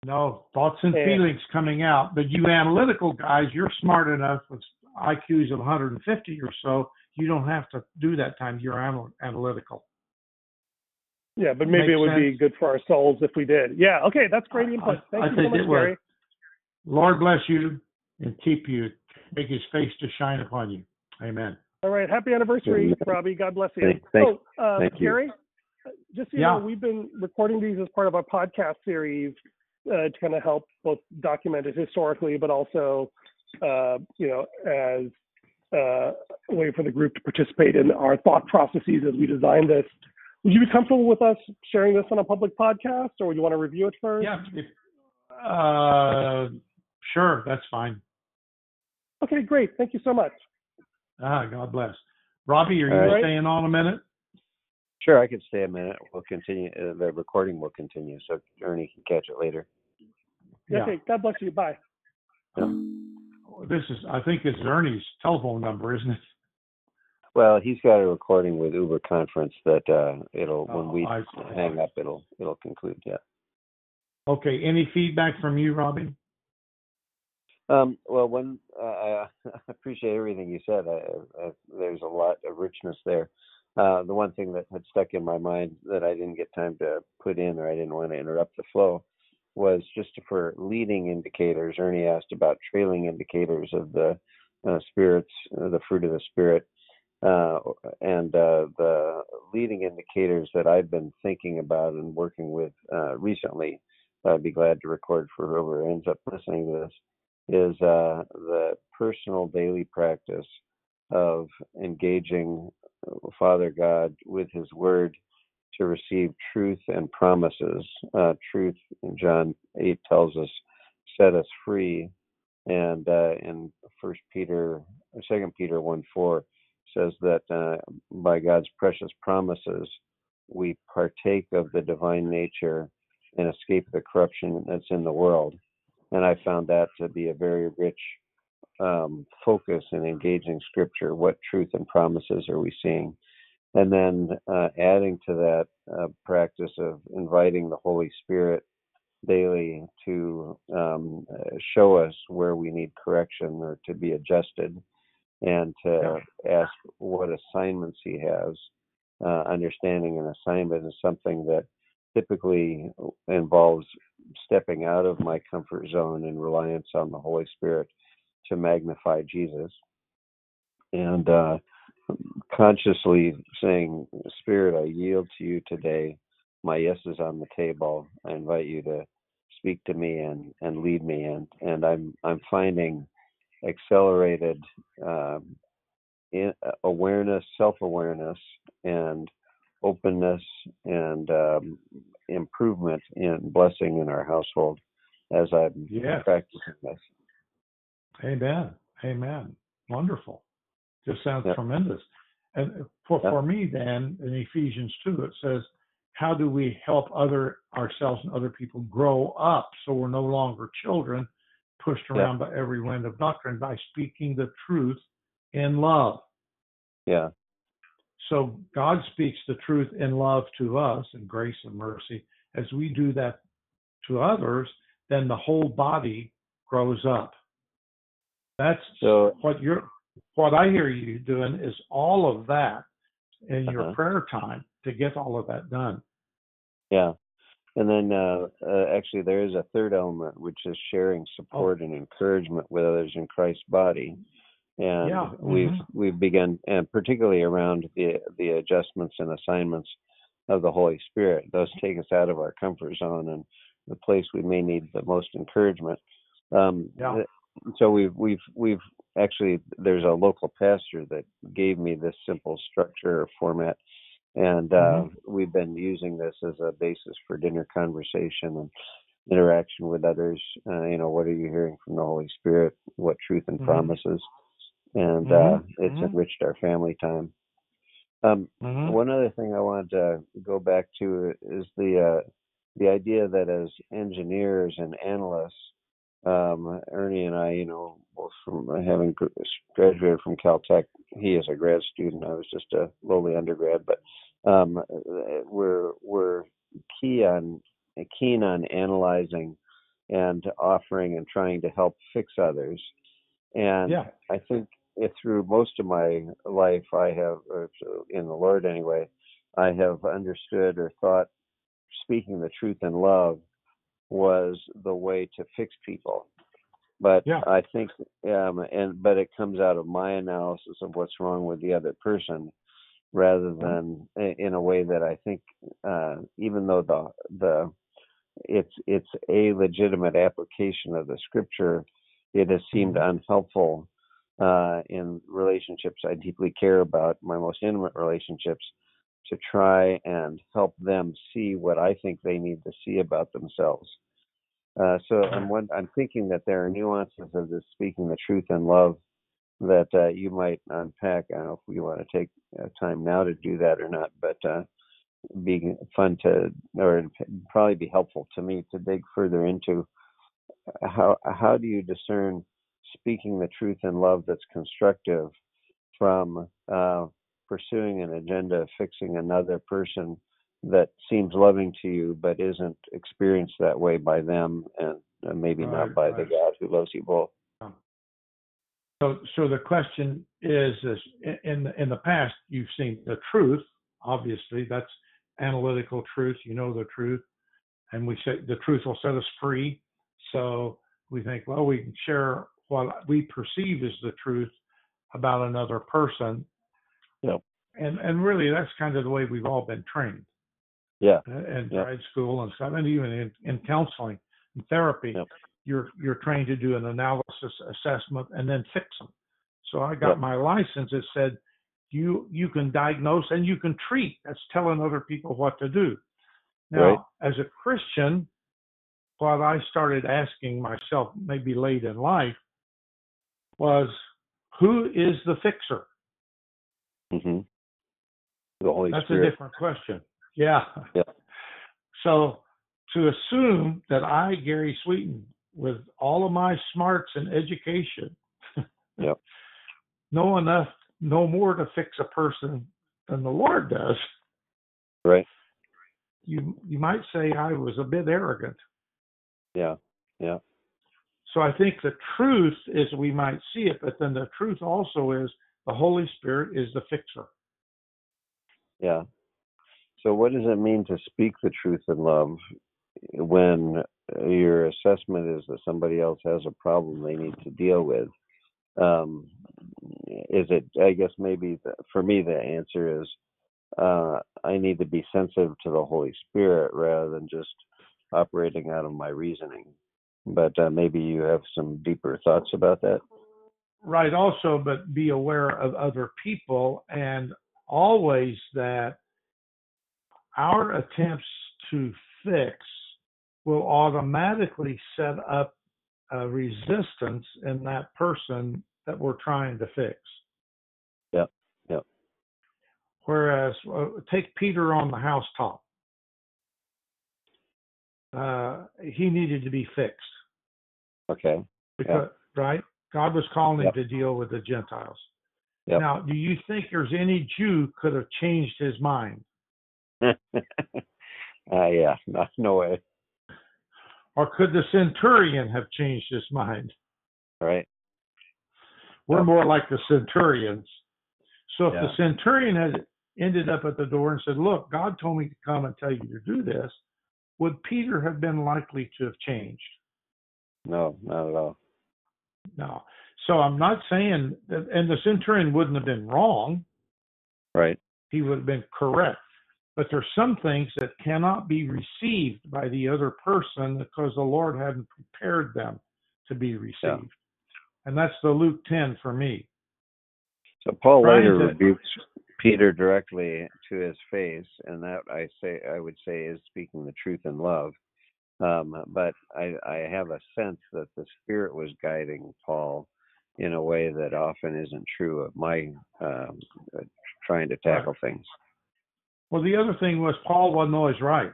No, thoughts and
Yeah.
feelings coming out. But you analytical guys, you're smart enough with IQs of 150 or so. You don't have to do that time. You're anal- analytical.
Yeah, but maybe
Makes
it would be good for our souls if we did. Yeah. Okay, that's great input. Thank
I
you so much. Gary.
Lord bless you and keep you. Make his face to shine upon you. Amen.
All right. Happy anniversary,
Amen.
Robbie. God bless you.
Thank- thank-
so, uh,
thank you.
Gary, uh, just so you
Yeah.
know, we've been recording these as part of our podcast series uh, to kind of help both document it historically, but also, uh, you know, as uh, a way for the group to participate in our thought processes as we design this. Would you be comfortable with us sharing this on a public podcast, or would you want to review it first?
Yeah. If, uh, sure. That's fine.
Okay, great. Thank you so much.
Ah, God bless. Robbie, are you
All right.
staying on a minute?
Sure, I could stay a minute. We'll continue. Uh, the recording will continue, so Ernie can catch it later.
Yeah.
Okay. God bless you. Bye.
This is, I think it's Ernie's telephone number, isn't it?
Well, he's got a recording with Uber Conference that uh, it'll when
Oh,
we
I
hang up, it'll it'll conclude. Yeah.
Okay. Any feedback from you, Robbie?
Um, well, when uh, I appreciate everything you said. I, I, there's a lot of richness there. Uh, the one thing that had stuck in my mind that I didn't get time to put in, or I didn't want to interrupt the flow, was just for leading indicators. Ernie asked about trailing indicators of the uh, spirits, uh, the fruit of the spirit, uh, and uh, the leading indicators that I've been thinking about and working with uh, recently. I'd be glad to record for whoever ends up listening to this is uh, the personal daily practice of engaging Father God with His Word to receive truth and promises. Uh, truth, John 8 tells us, set us free. And uh, in First Peter, Second Peter 1 4 says that uh, by God's precious promises, we partake of the divine nature and escape the corruption that's in the world and I found that to be a very rich um, focus in engaging Scripture. What truth and promises are we seeing? And then uh, adding to that uh, practice of inviting the Holy Spirit daily to um, uh, show us where we need correction or to be adjusted, and to ask what assignments He has. uh, understanding an assignment is something that typically involves stepping out of my comfort zone and reliance on the Holy Spirit to magnify Jesus. And uh, consciously saying, Spirit, I yield to you today. My yes is on the table. I invite you to speak to me and, and lead me. And, and I'm, I'm finding accelerated um, in, awareness, self awareness, and openness and um, improvement in blessing in our household as I'm
Yes.
practicing this.
Amen. Amen. Wonderful. Just sounds
Yeah.
tremendous. And for,
Yeah.
for me, then, in Ephesians 2, it says, How do we help other ourselves and other people grow up so we're no longer children pushed around by every wind of doctrine by speaking the truth in love?
Yeah,
So God speaks the truth in love to us in grace and mercy. As we do that to others, then the whole body grows up. That's
So-
what you're what I hear you doing is all of that in your
Uh-huh.
prayer time to get all of that done.
yeah. And then uh, uh, actually, there is a third element, which is sharing support and encouragement with others in Christ's body. And
Yeah,
we've
mhm.
we've begun, and particularly around the the adjustments and assignments of the Holy Spirit. Those take us out of our comfort zone and the place we may need the most encouragement. Um,
Yeah.
So we've we've we've actually there's a local pastor that gave me this simple structure or format, and uh,
Mm-hmm.
we've been using this as a basis for dinner conversation and interaction with others. Uh, you know, what are you hearing from the Holy Spirit? What truth and
Mhm.
promises? And
Mhm,
uh, it's
mhm.
enriched our family time. Um,
Mhm.
one other thing I wanted to go back to is the uh, the idea that as engineers and analysts, um, Ernie and I, you know, both from having graduated from Caltech, he is a grad student. I was just a lowly undergrad, but um, we're we're key on keen on analyzing and offering and trying to help fix others. And
Yeah.
I think it, through most of my life, I have, in the Lord anyway, I have understood or thought speaking the truth in love was the way to fix people. But
Yeah.
I think, um, and but it comes out of my analysis of what's wrong with the other person, rather than in a way that I think, uh, even though the the it's it's a legitimate application of the scripture, it has seemed unhelpful uh, in relationships I deeply care about, my most intimate relationships, to try and help them see what I think they need to see about themselves. Uh, so I'm I'm thinking that there are nuances of this speaking the truth in love that uh, you might unpack. I don't know if we want to take uh, time now to do that or not, but uh, be fun to or probably be helpful to me to dig further into how how do you discern speaking the truth in love that's constructive from uh, pursuing an agenda of fixing another person that seems loving to you but isn't experienced that way by them and, and maybe
Right,
not by the. God who loves you both.
So, so the question is, is in in the past you've seen the truth. Obviously, that's analytical truth. You know the truth, and we say the truth will set us free. So we think, well, we can share what we perceive as the truth about another person.
Yep.
And and really, that's kind of the way we've all been trained
Yeah.
Uh, in
Yep.
grad school and stuff, and even in, in counseling and therapy,
Yep.
you're you're trained to do an analysis assessment and then fix them. So I got
Yep.
my license. It said you you can diagnose and you can treat. That's telling other people what to do. Now,
Right.
as a Christian, what I started asking myself, maybe late in life, was who is the fixer?
Hmm The Holy
That's
Spirit.
a different question. Yeah.
Yeah.
So to assume that I, Gary Sweeten, with all of my smarts and education,
Yep.
know enough, know more to fix a person than the Lord does,
Right.
you you might say I was a bit arrogant.
Yeah. Yeah.
So I think the truth is we might see it, but then the truth also is the Holy Spirit is the fixer.
Yeah. So, what does it mean to speak the truth in love when your assessment is that somebody else has a problem they need to deal with? Um, is it? I guess maybe the, for me the answer is uh, I need to be sensitive to the Holy Spirit rather than just operating out of my reasoning. But uh, maybe you have some deeper thoughts about that.
Right, also, but be aware of other people and always that our attempts to fix will automatically set up a resistance in that person that we're trying to fix.
Yep, yep.
Whereas, uh, take Peter on the housetop. Uh, he needed to be fixed.
Okay.
Because, right? God was calling him to deal with the Gentiles.
Yep.
Now, do you think there's any Jew could have changed his mind?
uh, yeah, no, no way.
Or could the centurion have changed his mind?
Right.
We're
Yep.
more like the centurions. So if the centurion had ended up at the door and said, Look, God told me to come and tell you to do this, would Peter have been likely to have changed?
No, not at all.
No. So I'm not saying that, and the centurion wouldn't have been wrong.
Right.
He would have been correct. But there's some things that cannot be received by the other person because the Lord hadn't prepared them to be received. And that's the Luke 10 for me.
So Paul later rebukes Peter directly to his face, and that I say I would say is speaking the truth in love. Um, but I, I have a sense that the Spirit was guiding Paul in a way that often isn't true of my um, uh, trying to tackle things.
Well, the other thing was Paul wasn't always right.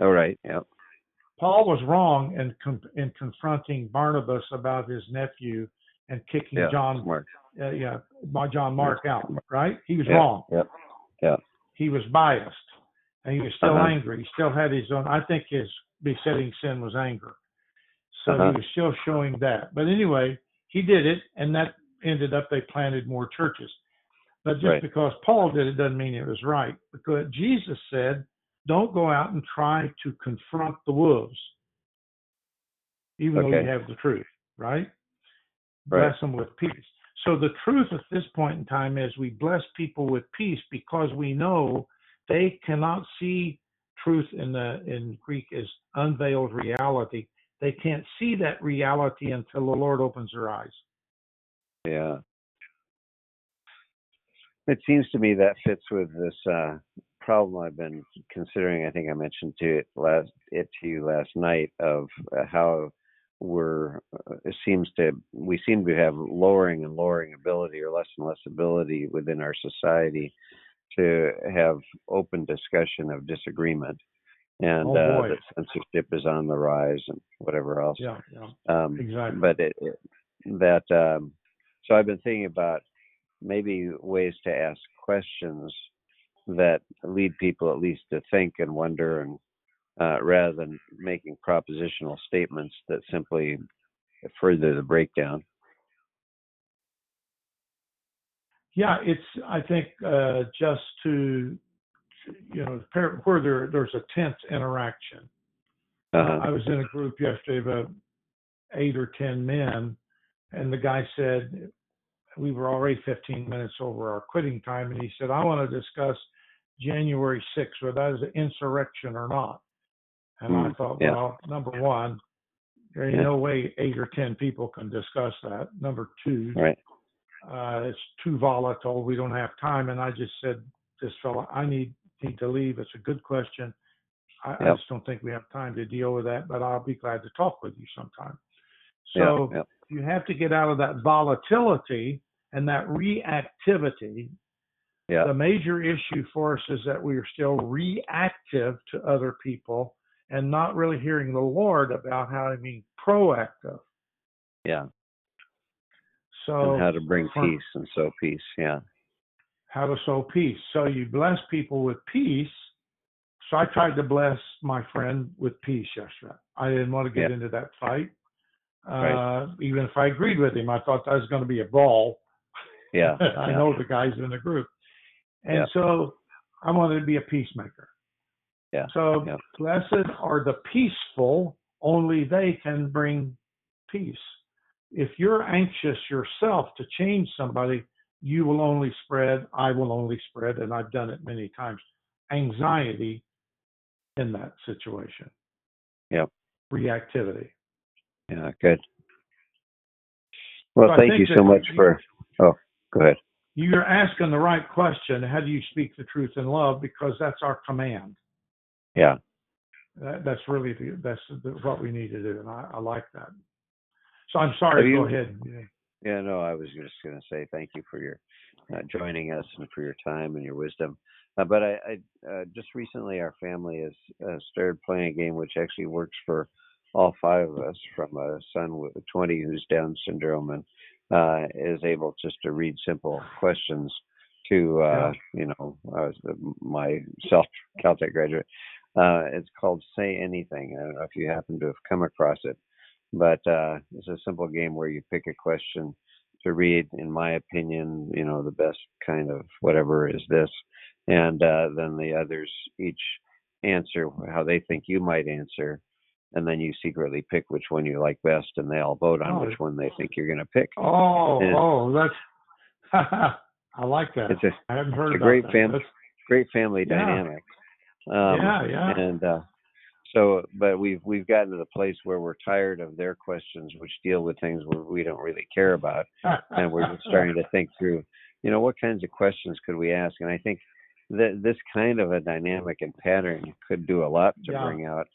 All right. Yep.
Paul was wrong in, com- in confronting Barnabas about his nephew and kicking
Yeah.
John,
Smart.
uh, yeah, John Mark out. Right? He was
Yeah,
wrong.
Yep. Yeah.
He was biased, and he was still
Uh-huh.
angry. He still had his own. I think his besetting sin was anger. So
Uh-huh.
he was still showing that. But anyway, he did it, and that ended up they planted more churches. But just
Right.
because Paul did it doesn't mean it was right. Because Jesus said, "Don't go out and try to confront the wolves, even though you have the truth." Right?
Right.
Bless them with peace. So the truth at this point in time is we bless people with peace because we know they cannot see truth in the in Greek as unveiled reality. They can't see that reality until the Lord opens their eyes.
Yeah. It seems to me that fits with this uh, problem I've been considering. I think I mentioned to it last it to you last night of uh, how we're uh, it seems to we seem to have lowering and lowering ability or less and less ability within our society to have open discussion of disagreement and
Oh,
uh, that censorship is on the rise and whatever else
Yeah, yeah,
um,
exactly.
but it, it that um, so I've been thinking about maybe ways to ask questions that lead people at least to think and wonder and uh, rather than making propositional statements that simply further the breakdown.
Yeah, it's I think uh, just to you know where there there's a tense interaction.
Uh-huh.
I was in a group yesterday of about eight or ten men, and the guy said we were already 15 minutes over our quitting time, and he said, "I want to discuss January 6th, whether that is an insurrection or not." And I
Mm,
thought,
yeah.
well, number one, there ain't
Yeah.
no way eight or ten people can discuss that. Number two,
Right.
Uh, it's too volatile. We don't have time. And I just said, this fella, I need need to leave. It's a good question. I, I just don't think we have time to deal with that, but I'll be glad to talk with you sometime. So
yeah.
you have to get out of that volatility and that reactivity. The major issue for us is that we are still reactive to other people and not really hearing the Lord about how to be proactive.
Yeah.
So
and how to bring
for-
peace and sow peace. Yeah.
how to sow peace. So you bless people with peace. So I tried to bless my friend with peace yesterday. I didn't want to get
Yeah.
into that fight. Uh,
Right.
Even if I agreed with him, I thought that was going to be a brawl.
Yeah.
I know the guys in the group. And
Yeah.
so I wanted to be a peacemaker.
Yeah.
So
Yeah.
blessed are the peaceful, only they can bring peace. If you're anxious yourself to change somebody, you will only spread, I will only spread, and I've done it many times, anxiety in that situation.
Yep.
Reactivity.
Yeah, good. Well,
So
thank you so much
you-
for. Oh, go ahead.
You're asking the right question. How do you speak the truth in love? Because that's our command.
Yeah.
That, that's really the, that's the, what we need to do, and I, I like that. So I'm sorry. Go ahead.
Yeah, no, I was just going to say thank you for your uh, joining us and for your time and your wisdom. Uh, but I, I uh, just recently, our family has uh, started playing a game which actually works for all five of us. From a son with 20 who's Down syndrome and uh, is able just to read simple questions to uh, you know uh, myself, Caltech graduate. Uh, it's called Say Anything. I don't know if you happen to have come across it but uh, it's a simple game where you pick a question to read. In my opinion, you know the best kind of whatever is this, and uh, then the others each answer how they think you might answer, and then you secretly pick which one you like best, and they all vote on
Oh.
which one they think you're going to pick.
Oh,
Yeah.
oh, that's. I like that.
It's a
I hadn't heard
it's a great
that.
fam- great family
Yeah.
dynamic. Um,
yeah, yeah.
and uh, so but we've we've gotten to the place where we're tired of their questions which deal with things we don't really care about and we're just starting to think through you know what kinds of questions could we ask and i think that this kind of a dynamic and pattern could do a lot to
Yeah.
bring out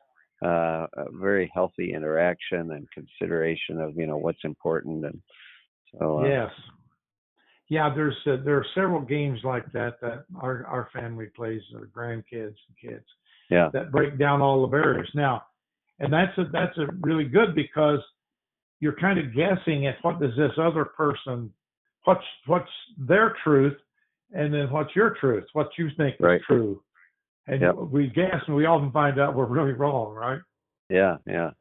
uh, a very healthy interaction and consideration of you know what's important and so uh,
Yes. Yeah, there's uh, there are several games like that that our our family plays, our grandkids and kids
yeah
that break down all the barriers. Now, and that's a that's a really good because you're kind of guessing at what does this other person, what's what's their truth, and then what's your truth, what you think
Right.
is true, and
Yep.
we guess and we often find out we're really wrong, right?
Yeah, yeah.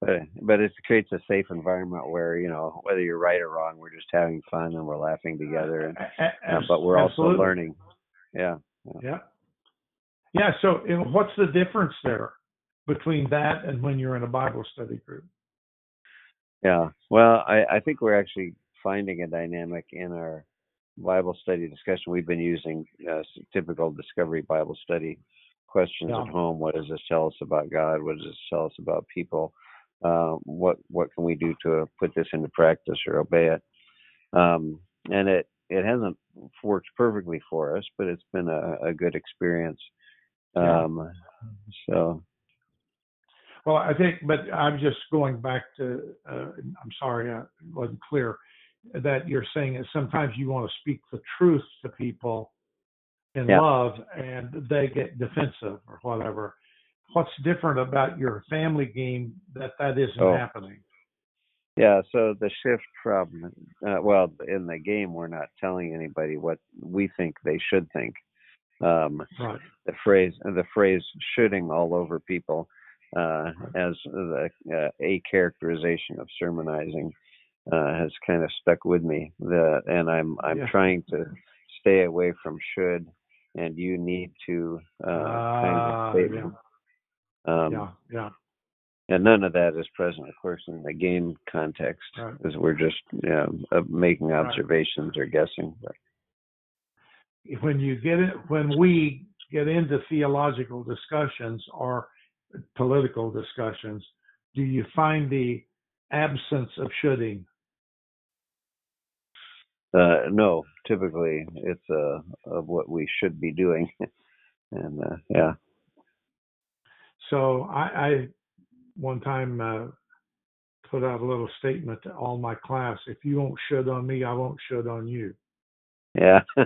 But but it creates a safe environment where you know whether you're right or wrong, we're just having fun and we're laughing together, and uh, but we're also learning. Yeah,
Yeah. Yeah. So, and what's the difference there between that and when you're in a Bible study group?
yeah. Well, I I think we're actually finding a dynamic in our Bible study discussion. We've been using uh, typical Discovery Bible study questions
Yeah.
at home. What does this tell us about God? What does this tell us about people? Uh, what what can we do to put this into practice or obey it? Um, and it it hasn't worked perfectly for us, but it's been a, a good experience. Um, so
Well, I think, but I'm just going back to, uh, I'm sorry, I wasn't clear, that you're saying that sometimes you want to speak the truth to people in
Yeah.
love and they get defensive or whatever. What's different about your family game that that isn't
Oh.
happening?
Yeah, so the shift from, uh, well, in the game, we're not telling anybody what we think they should think. Um,
Right.
the phrase, the phrase "shoulding" all over people uh, as the uh, a characterization of sermonizing uh, has kind of stuck with me. The and I'm I'm
Yeah.
trying to stay away from should and you need to uh, kind
Ah,
of statement. Um,
yeah, yeah.
and none of that is present, of course, in the game context,
Right.
because we're just you know, uh, making
Right.
observations or guessing. But
when you get it when we get into theological discussions or political discussions do you find the absence of shoulding?
Uh, no, typically it's uh, of what we should be doing, and uh, yeah,
so i i one time uh, put out a little statement to all my class if you won't should on me i won't should on you
yeah,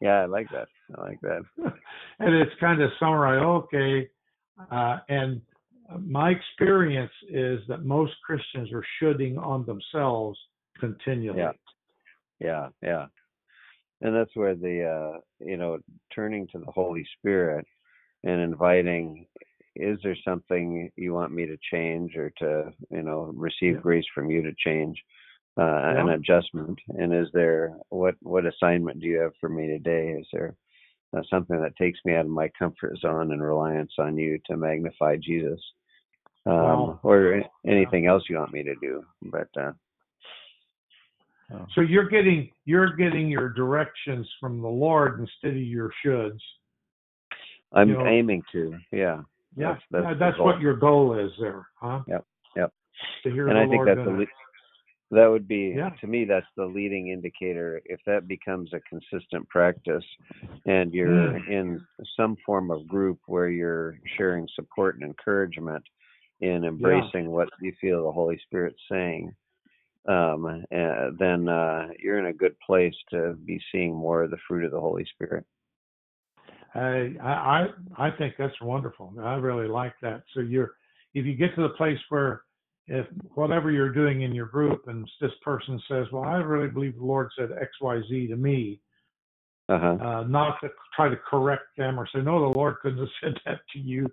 yeah. I like that. I like that.
and it's kind of summarize okay uh, and my experience is that most christians are shooting on themselves continually
Yeah. Yeah, yeah. And that's where the uh you know, turning to the Holy Spirit and inviting is there something you want me to change or to, you know, receive
Yeah.
grace from you to change? Uh, an adjustment. And is there what what assignment do you have for me today? Is there uh, something that takes me out of my comfort zone and reliance on you to magnify Jesus, um,
Wow.
or anything else you want me to do? But uh,
So you're getting you're getting your directions from the Lord instead of your shoulds.
I'm
you know-
aiming to, yeah.
Yeah,
That's- that's
yeah, that's what your goal is there, huh?
Yep, yep.
To hear
and
the
I think
Lord
that's the le- that would be
Yeah.
to me that's the leading indicator if that becomes a consistent practice and you're
Mm.
in some form of group where you're sharing support and encouragement in embracing what you feel the holy spirit's saying um, uh, then uh, you're in a good place to be seeing more of the fruit of the holy spirit
I, I I think that's wonderful. I really like that. So you're if you get to the place where if whatever you're doing in your group and this person says, "Well, I really believe the Lord said X, Y, Z to me,"
uh-huh
uh, not to try to correct them or say, "No, the Lord couldn't have said that to you,"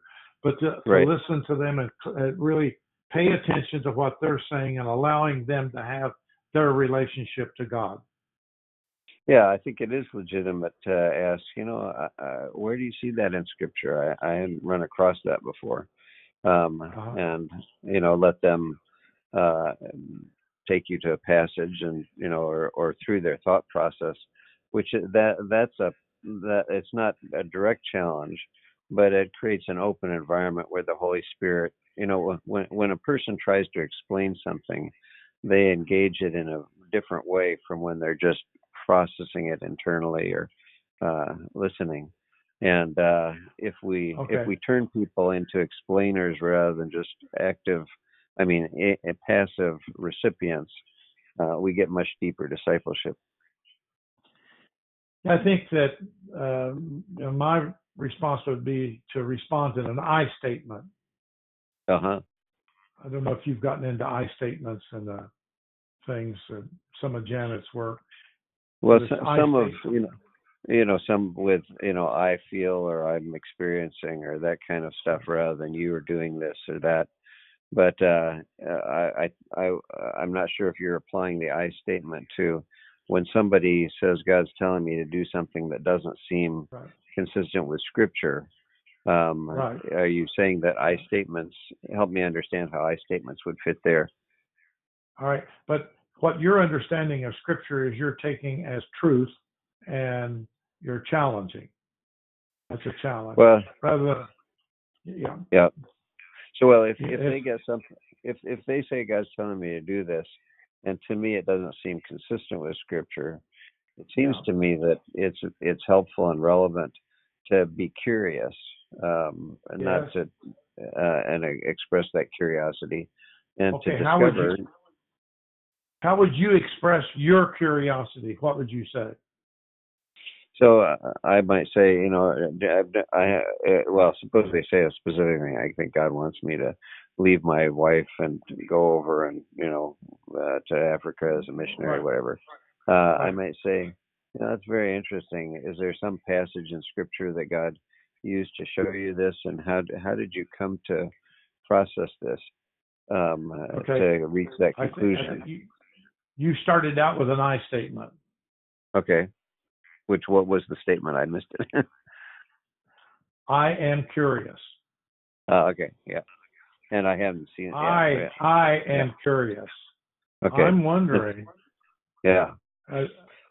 but to, to listen to them and uh, really pay attention to what they're saying and allowing them to have their relationship to God.
Yeah, I think it is legitimate to ask, you know, uh, uh, where do you see that in scripture? I, I hadn't run across that before. Um,
Uh-huh.
And, you know, let them uh, take you to a passage and, you know, or, or through their thought process, which that that's a, that it's not a direct challenge, but it creates an open environment where the Holy Spirit, you know, when, when a person tries to explain something, they engage it in a different way from when they're just processing it internally or uh, listening. And uh, if we
Okay.
if we turn people into explainers rather than just active, I mean, a, a passive recipients, uh, we get much deeper discipleship.
I think that um, you know, my response would be to respond in an I statement.
Uh huh.
I don't know if you've gotten into I statements and uh, things. Uh, some of Janet's work.
Well,
This
so,
I
some of you know, you know, some with you know, I feel or I'm experiencing or that kind of stuff, rather than you are doing this or that. But uh, I, I, I, I'm not sure if you're applying the I statement to when somebody says God's telling me to do something that doesn't seem
Right.
consistent with Scripture. Um,
Right.
Are you saying that I statements help me understand how I statements would fit there?
All right. But what your understanding of Scripture is, you're taking as truth, and you're challenging. That's a challenge.
Well,
Rather than, yeah.
Yeah. So well, if if
if-
they get something, if if they say God's telling me to do this, and to me it doesn't seem consistent with Scripture, it seems
Yeah.
to me that it's it's helpful and relevant to be curious, um, and not to uh, and express that curiosity, and
Okay,
to
how would you- How would you express your curiosity? What would you say?
So uh, I might say, you know, I, I uh, well, suppose they say a specific thing. I think God wants me to leave my wife and go over and you know uh, to Africa as a missionary,
Right.
whatever. Uh, I might say, you know, that's very interesting. Is there some passage in Scripture that God used to show you this, and how how did you come to process this um, uh,
Okay.
to reach that
I think, I
conclusion?
think you, you started out with an I statement.
Okay. Which what was the statement? I missed it.
I am curious.
Uh, okay, yeah. And I haven't seen it. Yeah,
I
yeah.
I am curious.
Okay.
I'm wondering.
yeah.
Uh,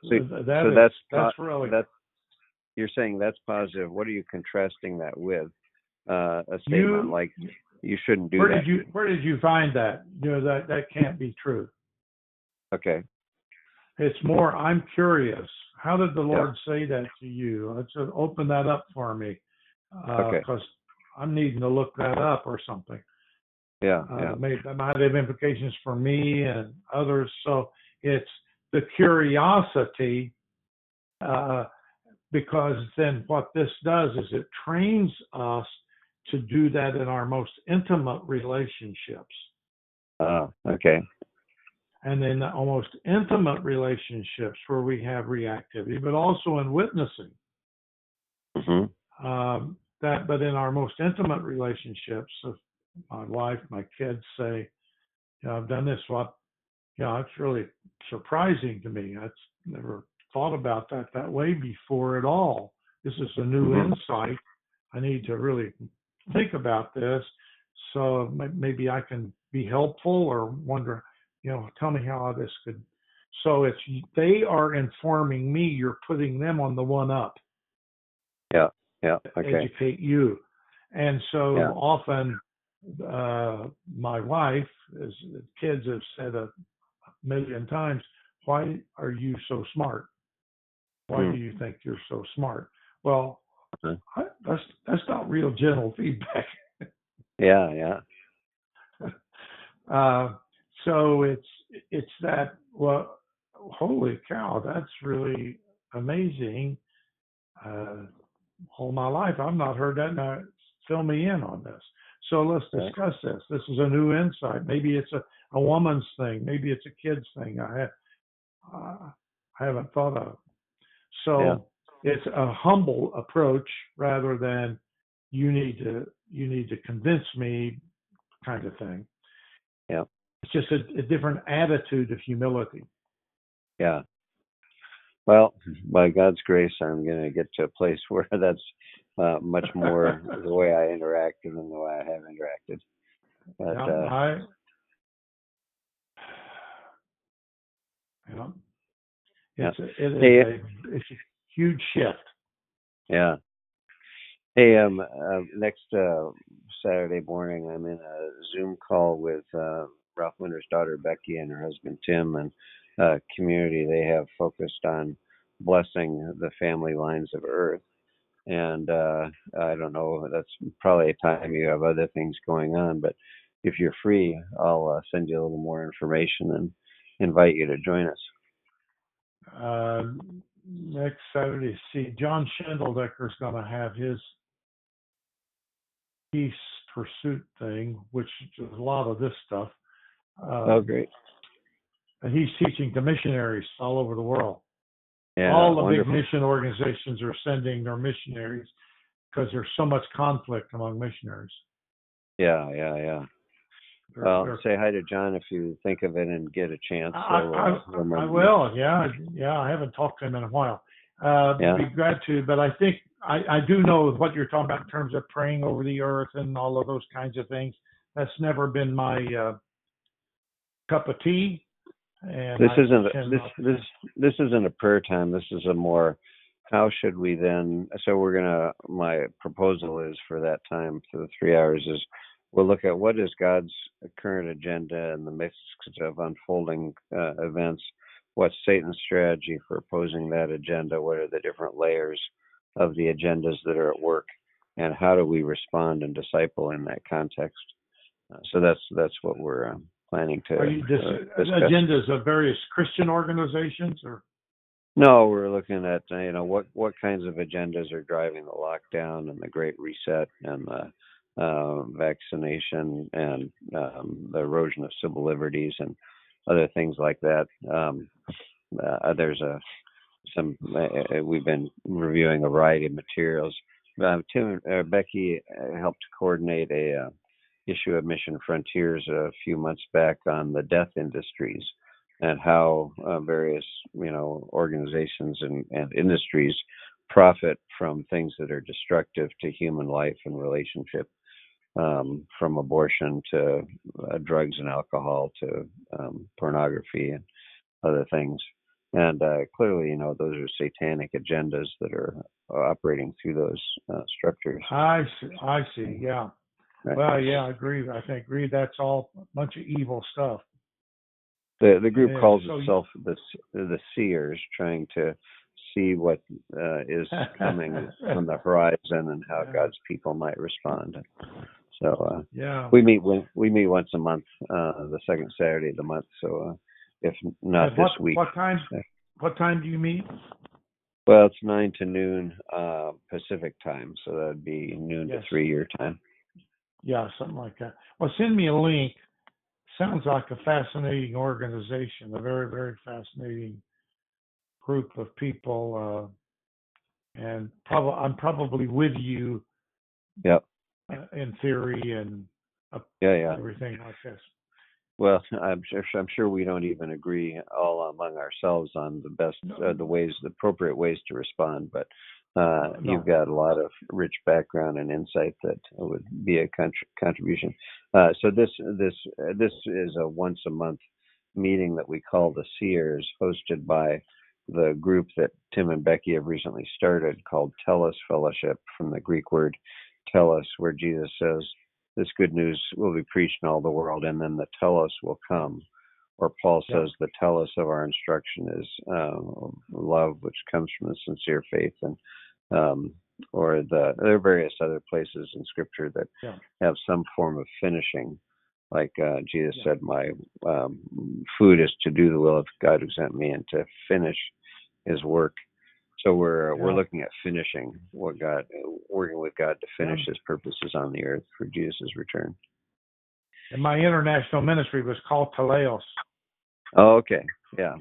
So-
that
so
is-
that's
that's really
That's you're saying that's positive. What are you contrasting that with? Uh, a statement
You-
like you shouldn't do
where
that.
did you where did you find that? You know that that can't be true.
Okay.
It's more I'm curious. How did the
Yeah.
Lord say that to you? Let's uh, open that up for me,
Okay.
because I'm needing to look that up or something.
Yeah.
Uh,
yeah.
may, that might have implications for me and others. So it's the curiosity, uh, because then what this does is it trains us to do that in our most intimate relationships.
Uh, okay.
And in the almost intimate relationships where we have reactivity, but also in witnessing.
hmm
um, that but in our most intimate relationships if my wife my kids say you know, i've done this what Yeah, it's really surprising to me. I've never thought about that that way before at all. This is a new
Mhm.
insight. I need to really think about this. So maybe I can be helpful or wonder, you know, tell me how this could. So it's they are informing me. You're putting them on the one up.
Yeah. Yeah. Okay.
educate you. And so
Yeah.
often, uh, my wife, as kids have said a million times, why are you so smart? Why
Hmm.
do you think you're so smart? Well,
Okay.
I, that's that's not real gentle feedback.
Yeah. Yeah.
Uh, so it's it's that well, holy cow, that's really amazing. Uh, all my life I've not heard that. Now fill me in on this. So let's discuss this. This is a new insight. Maybe it's a, a woman's thing. Maybe it's a kid's thing. I have uh, I haven't thought of. So
Yeah.
it's a humble approach rather than you need to you need to convince me kind of thing.
Yeah.
It's just a, a different attitude of humility.
Yeah. Well, by God's grace, I'm going to get to a place where that's uh, much more the way I interact than the way I have interacted. But
yeah,
uh,
I, yeah.
Yeah.
It's a, it is
Hey,
a, it's a huge shift.
yeah. Hey, um, uh, next uh, Saturday morning, I'm in a Zoom call with uh, Ralph Winter's daughter Becky and her husband Tim, and uh, community. They have focused on blessing the family lines of Earth. And uh, I don't know, that's probably a time you have other things going on, but if you're free, I'll uh, send you a little more information and invite you to join us.
Uh, next Saturday, see, John Schindeldecker is going to have his peace pursuit thing, which is a lot of this stuff. Uh,
Oh, great.
and he's teaching to missionaries all over the world.
Yeah,
all the
wonderful.
big mission organizations are sending their missionaries because there's so much conflict among missionaries.
Yeah, yeah, yeah.
They're-
Well,
they're-
say hi to John if you think of it and get a chance.
I,
So, uh,
I
me.
will. Yeah, yeah. I haven't talked to him in a while. Uh,
Yeah.
Be glad to, but I think I, I do know what you're talking about in terms of praying over the earth and all of those kinds of things. That's never been my uh, cup of tea. And
This
I
isn't a, this this this isn't a prayer time. This is a more how should we then so we're gonna my proposal is for that time for the three hours is we'll look at what is God's current agenda in the midst of unfolding uh, events. What's Satan's strategy for opposing that agenda? What are the different layers of the agendas that are at work, and how do we respond and disciple in that context? Uh, so that's that's what we're um, planning to
Are you dis-
uh, discuss.
agendas of various Christian organizations or?
No, we're looking at uh, you know what what kinds of agendas are driving the lockdown and the Great Reset and the uh, vaccination and um, the erosion of civil liberties and other things like that. Um, uh, there's a some uh, we've been reviewing a variety of materials. Uh, Tim uh, Becky uh, helped coordinate a uh, issue of Mission Frontiers a few months back on the death industries and how uh, various you know organizations and, and industries profit from things that are destructive to human life and relationship um, from abortion to uh, drugs and alcohol to um, pornography and other things and uh, clearly you know those are satanic agendas that are operating through those uh, structures
I see. I see. Yeah.
Right?
Well, yeah, I agree. I think agree. That's all a bunch of evil stuff.
The the group
Yeah,
calls
so you-
itself the the seers, trying to see what uh, is coming on the horizon and how
Yeah.
God's people might respond. So uh,
Yeah.
we meet when, we meet once a month, uh, the second Saturday of the month. So uh, if not
At
this week,
What time? What time do you meet?
well, it's nine to noon uh, Pacific time, so that'd be noon
Yes.
to three your time.
Yeah, something like that. Well, send me a link. Sounds like a fascinating organization, a very, very fascinating group of people. Uh, and probably, I'm probably with you
Yep.
uh, in theory and
Yeah, yeah.
everything like this.
Well, I'm sure, I'm sure we don't even agree all among ourselves on the best, uh, the ways, the appropriate ways to respond. But uh,
No.
you've got a lot of rich background and insight that would be a contr contribution. Uh, so this this uh, this is a once a month meeting that we call the Seers, hosted by the group that Tim and Becky have recently started called Telos Fellowship, from the Greek word telos, where Jesus says, "This good news will be preached in all the world, and then the telos will come." Or Paul
Yeah.
says, "The telos of our instruction is um, love, which comes from the sincere faith." And um, or the there are various other places in Scripture that
Yeah.
have some form of finishing, like uh, Jesus
Yeah.
said, "My um, food is to do the will of God who sent me and to finish His work." So we're we're looking at finishing what God, working with God to finish
Yeah.
His purposes on the earth for Jesus' return.
And my international ministry was called Teleos,
Oh, okay, yeah,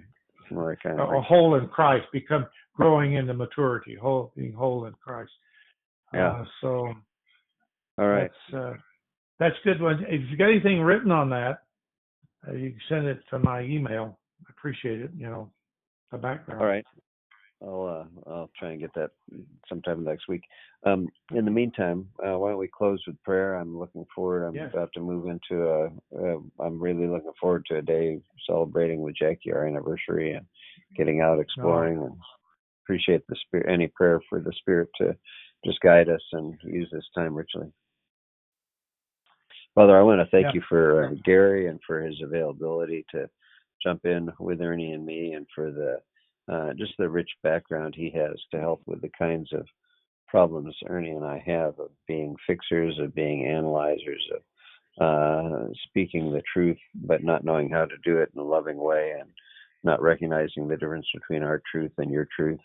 kind
a
of
whole in Christ, become growing into maturity, whole being whole in Christ.
Yeah.
Uh, so
all right.
that's uh, that's good. One. If you got anything written on that, uh, you can send it to my email. I appreciate it. You know, the background.
All right. I'll uh, I'll try and get that sometime next week. Um, in the meantime, uh, why don't we close with prayer? I'm looking forward. I'm
Yes.
about to move into a. Uh, I'm really looking forward to a day celebrating with Jackie our anniversary and getting out exploring and appreciate the spirit. Any prayer for the spirit to just guide us and use this time richly. Father, I want to thank
Yeah.
you for uh, Gary and for his availability to jump in with Ernie and me, and for the uh, just the rich background he has to help with the kinds of problems Ernie and I have of being fixers, of being analyzers, of uh, speaking the truth, but not knowing how to do it in a loving way, and not recognizing the difference between our truth and your truth,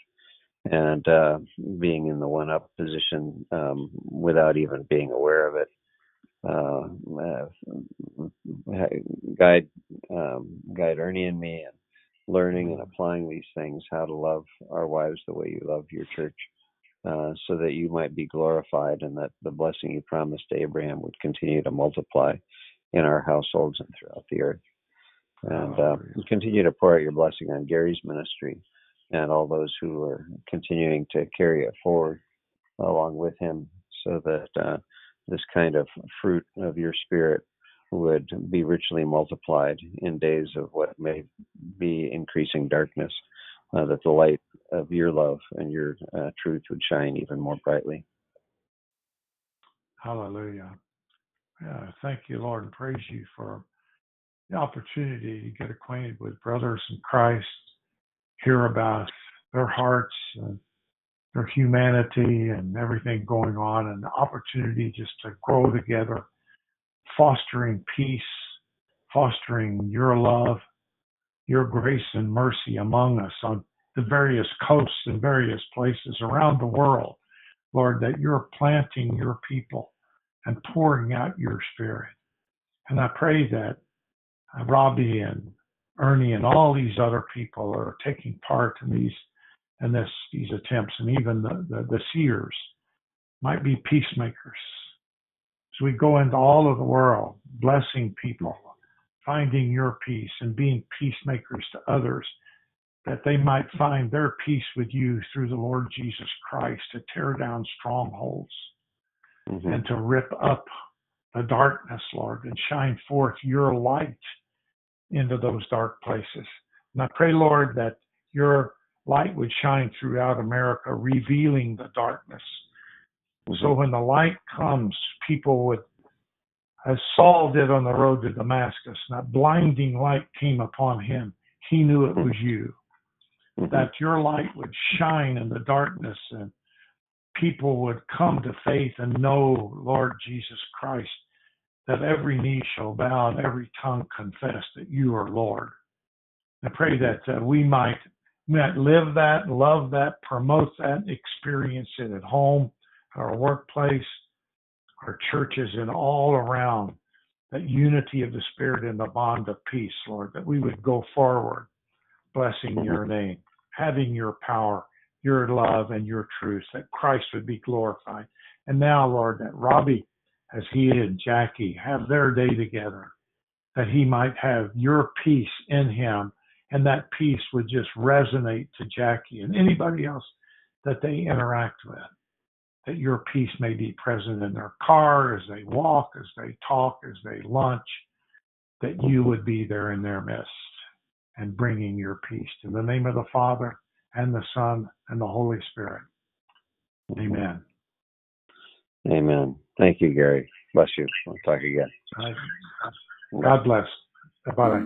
and uh, being in the one-up position um, without even being aware of it. Uh, uh, guide um, guide Ernie and me and learning and applying these things, how to love our wives the way you love your church, uh, so that you might be glorified and that the blessing you promised to Abraham would continue to multiply in our households and throughout the earth. And uh, continue to pour out your blessing on Gary's ministry and all those who are continuing to carry it forward along with him so that uh, this kind of fruit of your spirit would be richly multiplied in days of what may be increasing darkness, uh, that the light of your love and your uh, truth would shine even more brightly.
Hallelujah. Yeah, thank you, Lord, and praise you for the opportunity to get acquainted with brothers in Christ, hear about their hearts and their humanity and everything going on, and the opportunity just to grow together, fostering peace, fostering your love, your grace and mercy among us on the various coasts and various places around the world. Lord, that you're planting your people and pouring out your spirit. And I pray that uh, Robbie and Ernie and all these other people are taking part in these in this these attempts, and even the, the, the seers might be peacemakers. So we go into all of the world, blessing people, finding your peace, and being peacemakers to others, that they might find their peace with you through the Lord Jesus Christ to tear down strongholds
Mhm.
and to rip up the darkness, Lord, and shine forth your light into those dark places. And I pray, Lord, that your light would shine throughout America, revealing the darkness. So
Mhm.
when the light comes, people would, as Saul did on the road to Damascus, that blinding light came upon him. He knew it was you.
Mhm.
That your light would shine in the darkness and people would come to faith and know, Lord Jesus Christ, that every knee shall bow and every tongue confess that you are Lord. I pray that uh, we might we might live that, love that, promote that, experience it at home, our workplace, our churches, and all around. That unity of the Spirit and the bond of peace, Lord, that we would go forward, blessing your name, having your power, your love, and your truth, that Christ would be glorified. And now, Lord, that Robbie, as he and Jackie have their day together, that he might have your peace in him, and that peace would just resonate to Jackie and anybody else that they interact with. That your peace may be present in their car, as they walk, as they talk, as they lunch, that you would be there in their midst and bringing your peace. In the name of the Father, and the Son, and the Holy Spirit. Amen.
Amen. Thank you, Gary. Bless you. We'll talk again.
God bless. Bye bye.